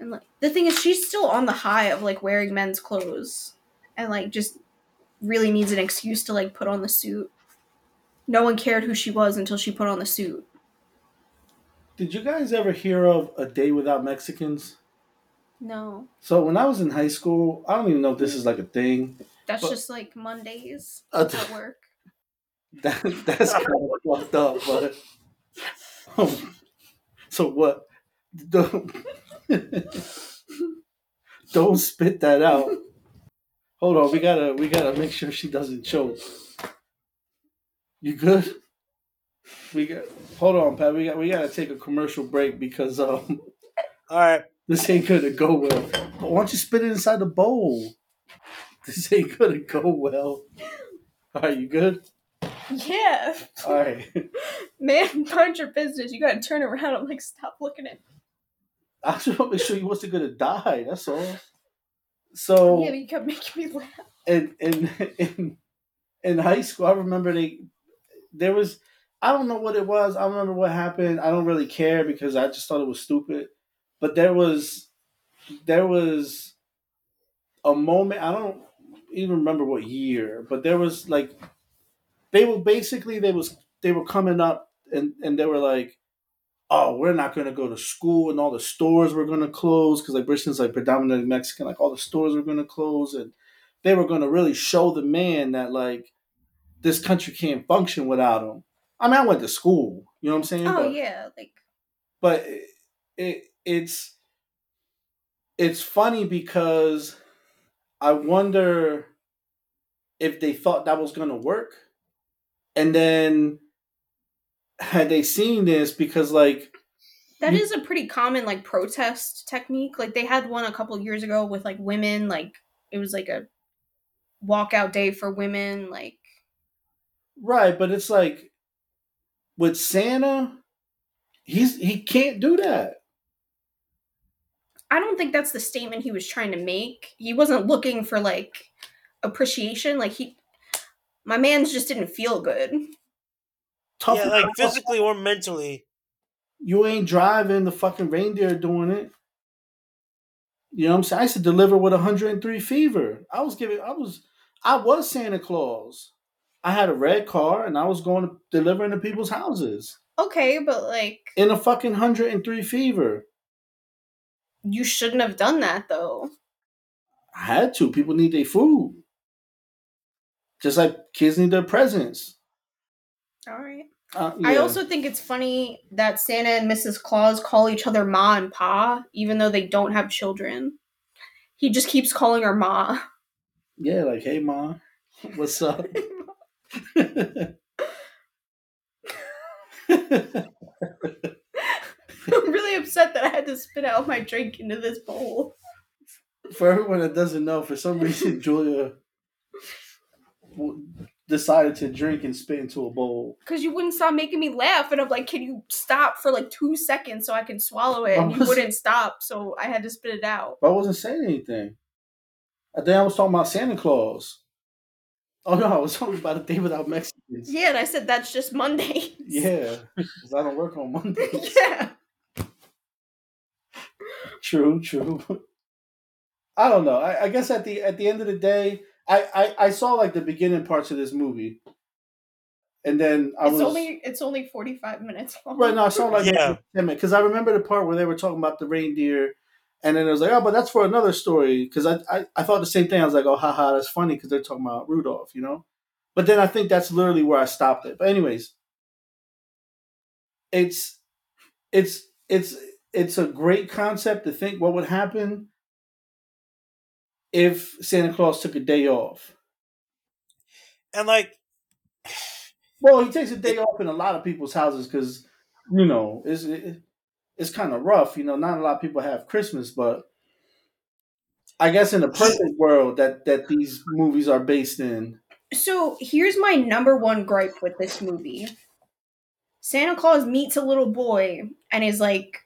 And like the thing is she's still on the high of like wearing men's clothes and like just really needs an excuse to like put on the suit. No one cared who she was until she put on the suit. Did you guys ever hear of a day without Mexicans? No. So when I was in high school, I don't even know if this is like a thing. That's just like Mondays Uh, at work. That, that's kind of fucked up, but so what? Don't, don't spit that out. Hold on, we gotta we gotta make sure she doesn't choke. You good? We got hold on, Pat. We got we gotta take a commercial break because um All right, this ain't gonna go well. But Why don't you spit it inside the bowl? This ain't gonna go well. Are you good? Yeah. All right. Man, mind your business. You gotta turn around. I'm like, stop looking at I just want to make sure he wasn't gonna die. That's all. So oh, Yeah, but you kept making me laugh. in in in in high school, I remember they there was I don't know what it was. I remember what happened. I don't really care because I just thought it was stupid. But there was there was a moment. I don't even remember what year, but there was like they were basically they was they were coming up and and they were like oh, we're not going to go to school and all the stores were going to close because like Britain's like predominantly Mexican, like all the stores were going to close and they were going to really show the man that like this country can't function without him. I mean, I went to school, you know what I'm saying? Oh but, yeah, like but it, it it's it's funny because I wonder if they thought that was going to work and then had they seen this because like that You- is a pretty common like protest technique. Like they had one a couple years ago with like women. Like it was like a walkout day for women. Like Right, but it's like with Santa, he's he can't do that. I don't think that's the statement he was trying to make. He wasn't looking for like appreciation. Like he, my man's just didn't feel good. Tough yeah, like physically or mentally. you ain't driving the fucking reindeer doing it. You know what I'm saying? I used to deliver with 103 fever. I was giving I was I was Santa Claus. I had a red car and I was going to deliver into people's houses Okay, but like in a fucking 103 fever. you shouldn't have done that though. I had to. People need their food. Just like kids need their presents. All right. Uh, I also think it's funny that Santa and Mrs. Claus call each other Ma and Pa, even though they don't have children. He just keeps calling her Ma. Yeah, like, hey, Ma, what's up? I'm really upset that I had to spit out my drink into this bowl. for everyone that doesn't know, for some reason, Julia decided to drink and spit into a bowl. Because you wouldn't stop making me laugh, and I'm like, can you stop for like two seconds so I can swallow it? And you wouldn't stop, so I had to spit it out. But I wasn't saying anything. I think I was talking about Santa Claus. Oh no, I was talking about a day without Mexicans. Yeah, and I said that's just Monday. Yeah, because I don't work on Mondays. yeah. True, true. I don't know. I, I guess at the at the end of the day, I, I I saw like the beginning parts of this movie, and then I it's was only it's only 45 minutes long. right now. I saw like Yeah. because I remember the part where they were talking about the reindeer And then it was like, oh, but that's for another story because I, I I thought the same thing. I was like, oh, haha, that's funny because they're talking about Rudolph, you know. But then I think that's literally where I stopped it. But anyways, it's it's it's it's a great concept to think what would happen if Santa Claus took a day off. And like, Well, he takes a day off in a lot of people's houses because you know it's it, it's kind of rough. You know, not a lot of people have Christmas, but I guess in the perfect world that that these movies are based in, So here's my number one gripe with this movie. Santa Claus meets a little boy and is like,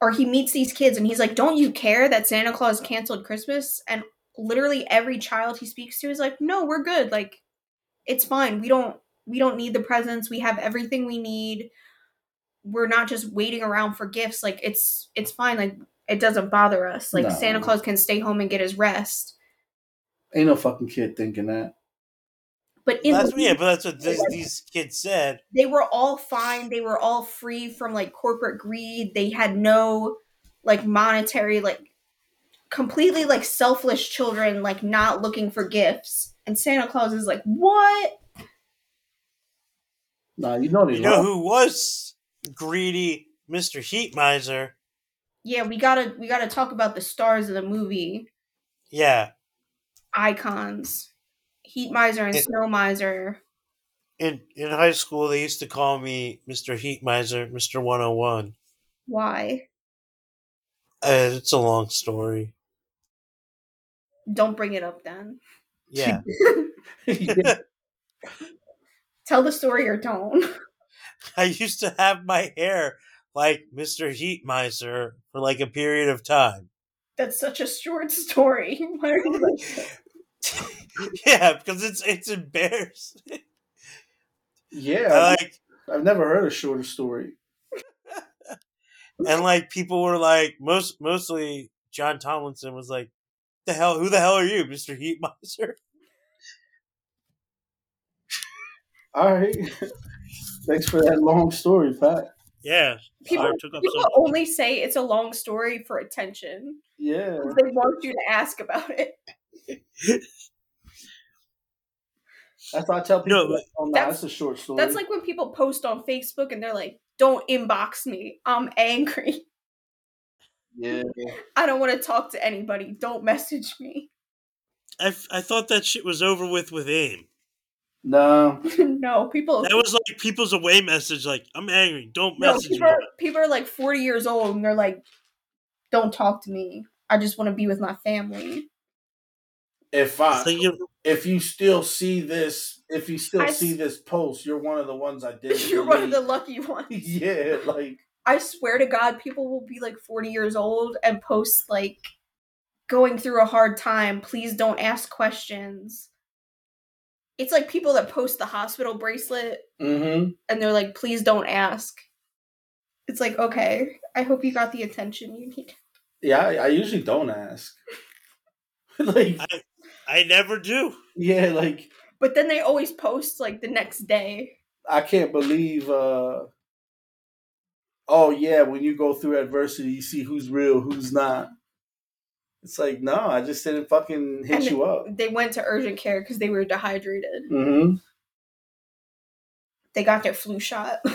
or he meets these kids and he's like, Don't you care that Santa Claus canceled Christmas? And literally every child he speaks to is like, No, we're good. Like, it's fine. We don't we don't need the presents. We have everything we need. We're not just waiting around for gifts. Like it's it's fine. Like it doesn't bother us. Like No. Santa Claus can stay home and get his rest. ain't no fucking kid thinking that. But in that's the yeah, but that's what this, these kids said. they were all fine they were all free from like corporate greed they had no like monetary like completely like selfless children like not looking for gifts and santa claus is like what Nah, you know You know wrong. who was greedy? Mr. Heat Miser. yeah we gotta we gotta talk about the stars of the movie Yeah. icons heat miser and It- snow miser In in high school, they used to call me Mr. Heat Miser, Mr. 101. why Uh, it's a long story. don't bring it up then Yeah. Yeah. tell the story or don't I used to have my hair like Mr. Heat Miser for like a period of time. that's such a short story Why are you like- yeah, because it's it's embarrassing. yeah, I like I've never heard a shorter story. and like people were like most mostly John Tomlinson was like, "The hell? Who the hell are you, Mister Heat Miser?" All right, thanks for that long story, Pat. Yeah, people, took up people only say it's a long story for attention Yeah, they want you to ask about it. That's why I tell people. No, like, oh, nah, that's- that's a short story. That's like when people post on Facebook and they're like, "Don't inbox me. I'm angry. yeah, I don't want to talk to anybody. Don't message me." I, f- I thought that shit was over with with AIM. no, no, people. That was like people's away message, like "I'm angry, don't no, message people me." are, people are like 40 years old and they're like, "Don't talk to me. I just want to be with my family." If I So you- if you still see this, if you still I s- see this post, you're one of the ones I did. You're one of the lucky ones. yeah, like I swear to God, people will be like 40 years old and post like going through a hard time. Please don't ask questions. It's like people that post the hospital bracelet mm-hmm. and they're like, please don't ask. It's like, okay, I hope you got the attention you need. Yeah, I, I usually don't ask. like, I I never do. yeah, like But then they always post like the next day. I can't believe. uh Oh yeah, when you go through adversity, you see who's real, who's not. It's like no, I just didn't fucking hit And you up. They went to urgent care because they were dehydrated. Mm-hmm. They got their flu shot.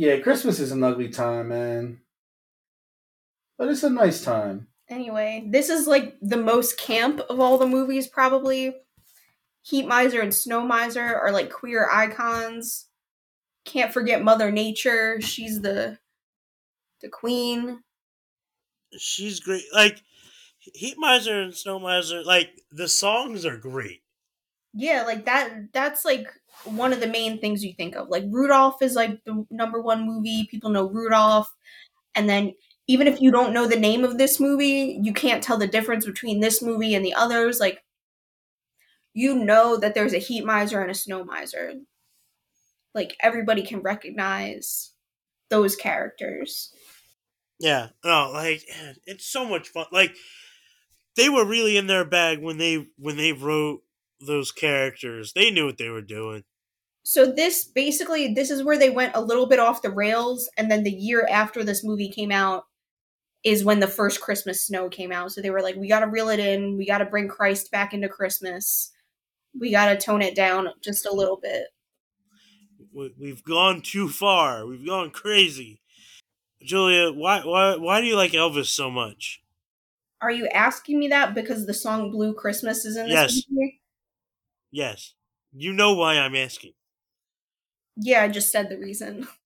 Yeah, Christmas is an ugly time, man. But it's a nice time. Anyway, this is like the most camp of all the movies, probably. Heat Miser and Snow Miser are like queer icons. Can't forget Mother Nature. She's the the queen. She's great. Like Heat Miser and Snow Miser, like the songs are great. Yeah, like that that's like one of the main things you think of. Like Rudolph is like the number one movie. People know Rudolph. And then even if you don't know the name of this movie, you can't tell the difference between this movie and the others. Like you know that there's a heat miser and a snow miser. Like everybody can recognize those characters. Yeah. No, like it's so much fun. Like they were really in their bag when they when they wrote those characters. They knew what they were doing. So this basically this is where they went a little bit off the rails and then the year after this movie came out is when the first Christmas snow came out. So they were like we got to reel it in, we got to bring Christ back into Christmas. We got to tone it down just a little bit. We- We've gone too far. We've gone crazy. Julia, why why why do you like Elvis so much? Are you asking me that because the song Blue Christmas is in this Yes. movie? Yes. You know why I'm asking. Yeah, I just said the reason.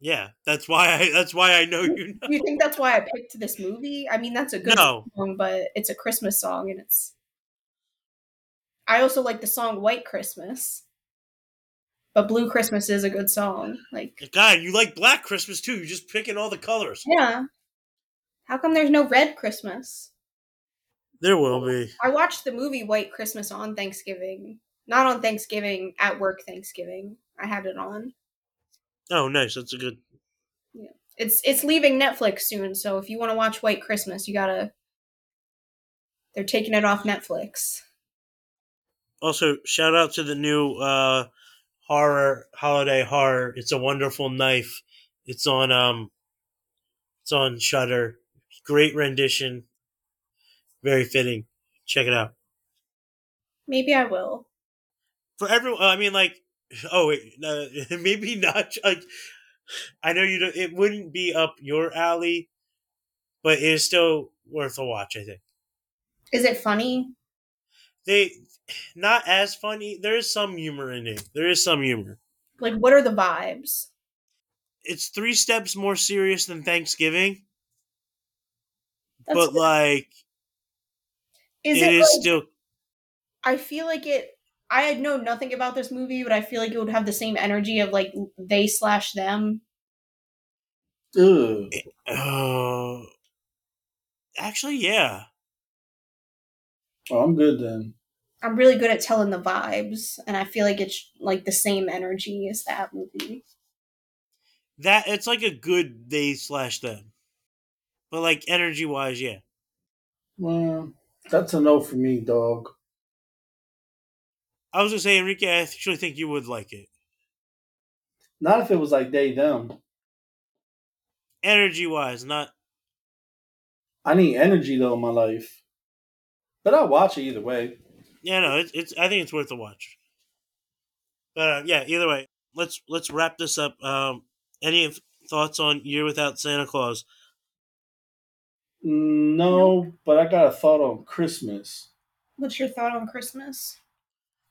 Yeah, that's why I that's why I know you know. You think that's why I picked this movie? I mean, that's a good No. song, but it's a Christmas song and it's I also like the song White Christmas. But Blue Christmas is a good song. Like, God, you like Black Christmas too. You're just picking all the colors. yeah. How come there's no Red Christmas? There will be. I watched the movie White Christmas on Thanksgiving. Not on Thanksgiving, at work Thanksgiving. I had it on. Oh, nice. That's a good. Yeah. It's it's leaving Netflix soon, so if you want to watch White Christmas, you gotta. They're taking it off Netflix. Also, shout out to the new uh horror holiday horror. It's a wonderful knife. It's on um, it's on Shudder. Great rendition. Very fitting. Check it out. Maybe I will. for everyone. I mean, like, oh, wait, uh, maybe not. Like, I know you. Don't, it wouldn't be up your alley, but it is still worth a watch. I think Is it funny? they not as funny. There is some humor in it. There is some humor. Like, what are the vibes? It's three steps more serious than Thanksgiving, That's but good. like is it it? is like- still. I feel like it. I had know nothing about this movie, but I feel like it would have the same energy of like they slash them. Ugh. Uh, actually, yeah. Oh, I'm good then. I'm really good at telling the vibes, and I feel like it's like the same energy as that movie. That it's like a good they slash them, but like energy wise, yeah. Well, that's a no for me, dog. I was gonna say, Enrique, I actually think you would like it. Not if it was like they them. Energy wise, not I need energy though in my life. But I'll watch it either way. yeah, no, it's, it's I think it's worth a watch. But uh, yeah, either way, let's let's wrap this up. Um, any th- thoughts on Year Without Santa Claus? No, but I got a thought on Christmas. What's your thought on Christmas?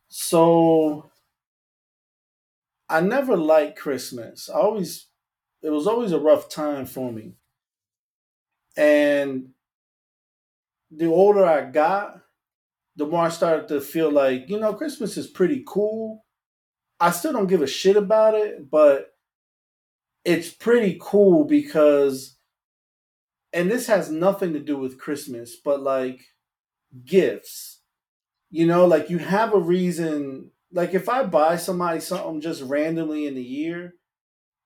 So I never liked Christmas. I always it was always a rough time for me. And the older I got, the more I started to feel like, you know, Christmas is pretty cool. I still don't give a shit about it, but it's pretty cool because and this has nothing to do with Christmas, but like gifts. You know, like you have a reason. Like if I buy somebody something just randomly in the year,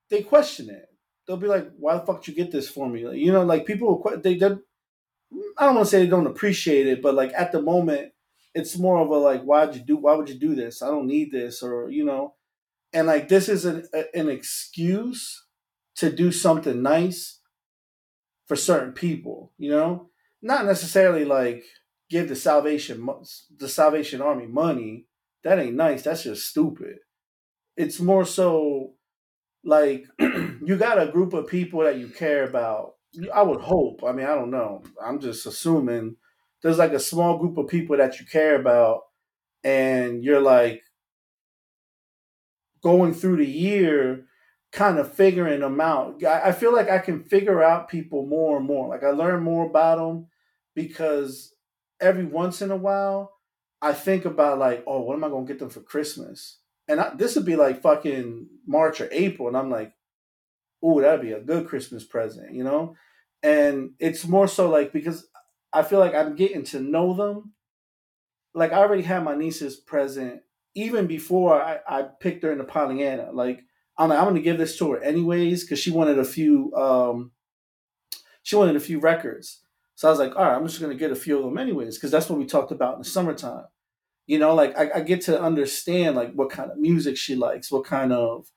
they question it. They'll be like, "Why the fuck did you get this for me?" You know, like people they they. I don't want to say they don't appreciate it, but like at the moment, it's more of a like, "Why'd you do? Why would you do this? I don't need this," or you know, and like this is an a- an excuse to do something nice for certain people. You know, not necessarily like give the salvation the Salvation Army money. That ain't nice. That's just stupid. It's more so like you got a group of people that you care about. I would hope. I mean, I don't know. I'm just assuming there's like a small group of people that you care about, and you're like going through the year kind of figuring them out. I feel like I can figure out people more and more. Like I learn more about them because every once in a while I think about like, oh, what am I gonna get them for Christmas? And I, this would be like fucking March or April, and I'm like, oh, that'd be a good Christmas present, you know. And it's more so like because I feel like I'm getting to know them. Like I already had my niece's present even before I, I picked her into Pollyanna. Like I'm like, I'm gonna give this to her anyways because she wanted a few um she wanted a few records. So I was like, all right, I'm just gonna get a few of them anyways because that's what we talked about in the summertime. You know, like I, I get to understand like what kind of music she likes, what kind of,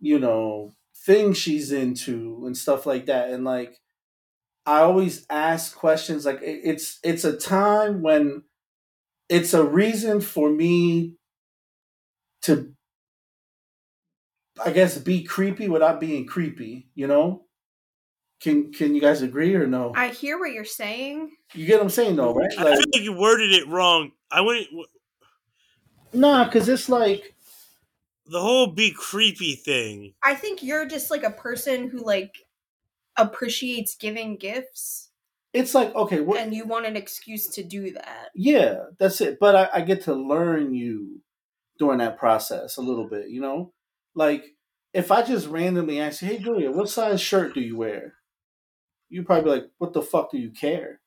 you know, things she's into and stuff like that. And like I always ask questions like it- it's it's a time when it's a reason for me to I guess be creepy without being creepy, you know? Can can you guys agree or no? I hear what you're saying. You get what I'm saying though, right? I feel like you worded it wrong. I wouldn't. nah, cuz it's like The whole be creepy thing. I think you're just like a person who like appreciates giving gifts it's like okay, what and you want an excuse to do that. yeah, that's it. But I, I get to learn you during that process a little bit, you know? Like if I just randomly ask you, "Hey Julia, what size shirt do you wear?" You probably be like, "What the fuck do you care?"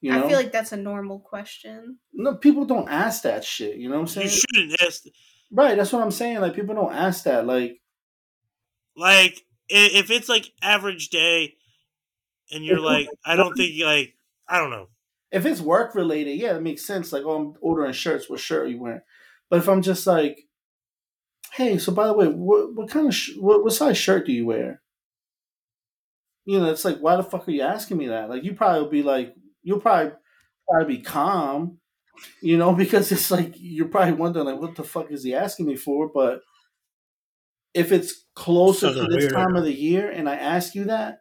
You know? I feel like that's a normal question. no, people don't ask that shit. You know what I'm saying? You shouldn't ask. Right. That's what I'm saying. Like people don't ask that. Like Like if it's like average day, and you're like, I don't think like I don't know. if it's work related, yeah, it makes sense. Like, oh, I'm ordering shirts. What shirt are you wearing? But if I'm just like, hey, so by the way, what what kind of sh- what, what size shirt do you wear? You know, it's like, why the fuck are you asking me that? Like, you probably will be like, you'll probably probably be calm, you know, because it's like you're probably wondering like, what the fuck is he asking me for? But if it's closer to this weird. time of the year and I ask you that,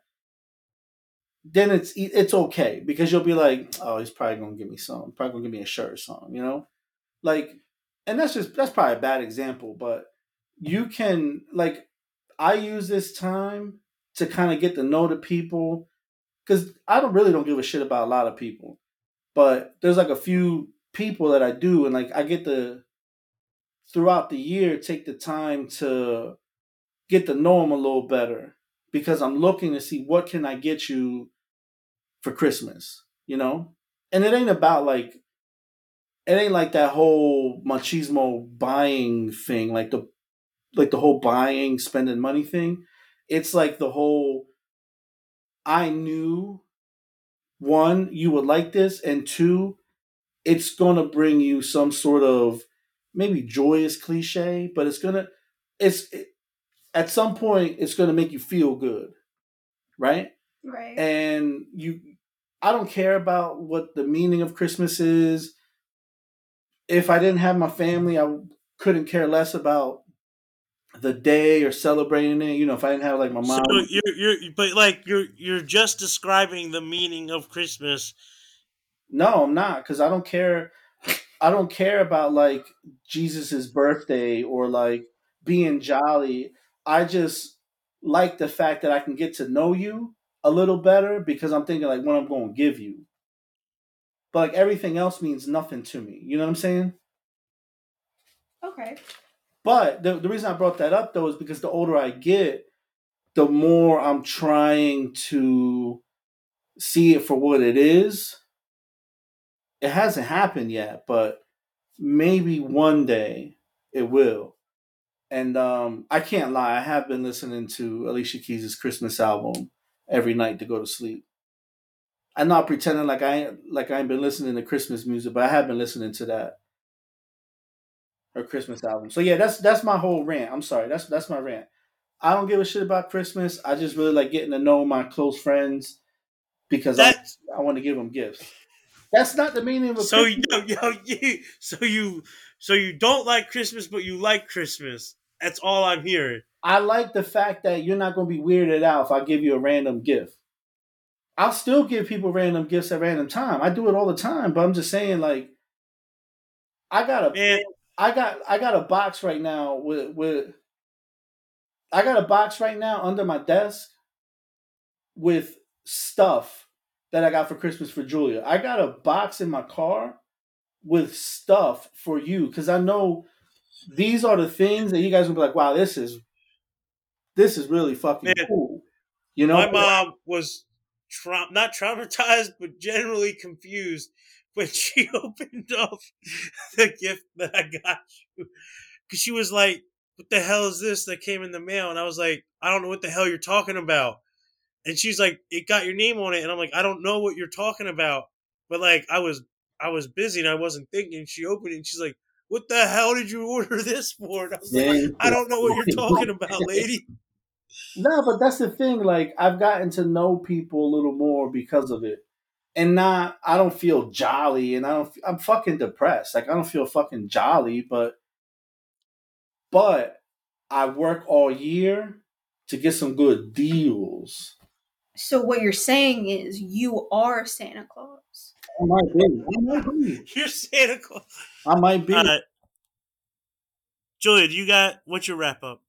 then it's it's okay because you'll be like, oh, he's probably gonna give me some, probably gonna give me a shirt or something, you know, like, and that's just that's probably a bad example, but you can like, I use this time to kind of get to know the people because I don't really don't give a shit about a lot of people, but there's like a few people that I do, and like I get to throughout the year take the time to get to know them a little better because I'm looking to see what can I get you for Christmas, you know? And it ain't about like it ain't like that whole machismo buying thing, like the like the whole buying, spending money thing. It's like the whole I knew one, you would like this, and two, it's gonna bring you some sort of maybe joyous cliche, but it's gonna it's it, at some point it's gonna make you feel good, right? Right. and you i don't care about what the meaning of christmas is if i didn't have my family i couldn't care less about the day or celebrating it you know if i didn't have like my mom. So mom you're you're but like you're you're just describing the meaning of Christmas. no i'm not because i don't care i don't care about like jesus's birthday or like being jolly i just like the fact that i can get to know you a little better because i'm thinking like what i'm going to give you but like everything else means nothing to me you know what i'm saying okay. But the, the reason I brought that up though is because the older I get, the more I'm trying to see it for what it is. It hasn't happened yet, but maybe one day it will. And um, I can't lie, I have been listening to Alicia Keys' Christmas album every night to go to sleep. I'm not pretending like I like I ain't been listening to Christmas music, but I have been listening to that her Christmas album. So yeah, that's that's my whole rant. I'm sorry, that's that's my rant. I don't give a shit about Christmas. I just really like getting to know my close friends because I, I want to give them gifts. That's not the meaning of a so Christmas. you, yo, you so you so you don't like Christmas, but you like Christmas. That's all I'm hearing. I like the fact that you're not going to be weirded out if I give you a random gift. I'll still give people random gifts at random time. I do it all the time, but I'm just saying, like, I got a Man, I got I got a box right now with with I got a box right now under my desk with stuff that I got for Christmas for Julia. I got a box in my car with stuff for you because I know these are the things that you guys will be like, wow, this is this is really fucking Man. cool. You know, my mom was tra- not traumatized, but generally confused when she opened up the gift that I got you. Because she was like, What the hell is this that came in the mail? And I was like, I don't know what the hell you're talking about. And she's like, It got your name on it. And I'm like, I don't know what you're talking about. But like, I was. I was busy and I wasn't thinking. She opened it and she's like, "What the hell did you order this for?" And I was like, "I don't know what you're talking about, lady." No, but that's the thing. Like I've gotten to know people a little more because of it, and not I don't feel jolly, and I don't. I'm fucking depressed. Like I don't feel fucking jolly, but but I work all year to get some good deals. So what you're saying is you are Santa Claus. I might be. I might be. You're Santa Claus. I might be. All right, Julia, do you got what's your wrap up?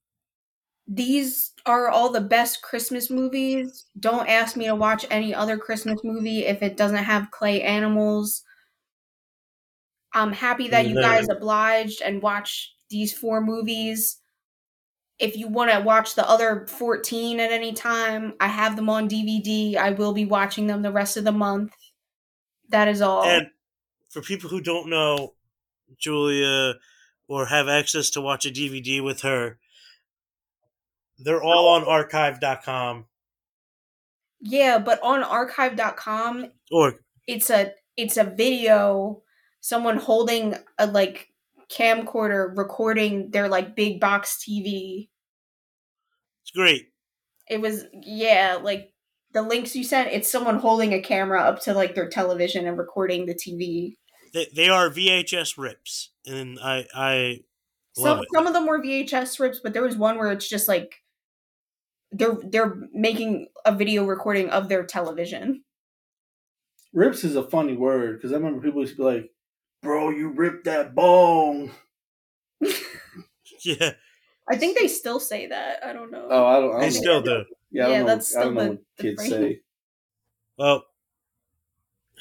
These are all the best Christmas movies. Don't ask me to watch any other Christmas movie if it doesn't have clay animals. I'm happy that you guys obliged and watched these four movies. If you want to watch the other 14 at any time, I have them on DVD. I will be watching them the rest of the month. That is all. And for people who don't know Julia or have access to watch a DVD with her, they're all on archive.com yeah, but on archive.com, or it's a it's a video someone holding a like camcorder recording their like big box TV. it's great. It was yeah, like the links you sent, it's someone holding a camera up to like their television and recording the TV. They, they are VHS rips, and I I Some it. some of them were VHS rips, but there was one where it's just like they're they're making a video recording of their television. Rips is a funny word because I remember people used to be like, "Bro, you ripped that bone." Yeah, I think they still say that. I don't know. Oh, I don't. I they don't still know. do. Yeah, I don't Yeah, know. that's I don't still know the- what the kids phrase. say. Well,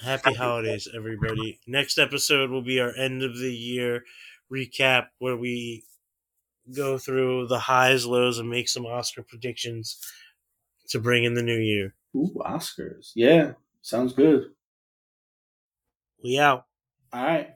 happy holidays, everybody. Next episode will be our end of the year recap where we go through the highs, lows, and make some Oscar predictions to bring in the new year. Ooh, Oscars. Yeah, sounds good. We out. All right.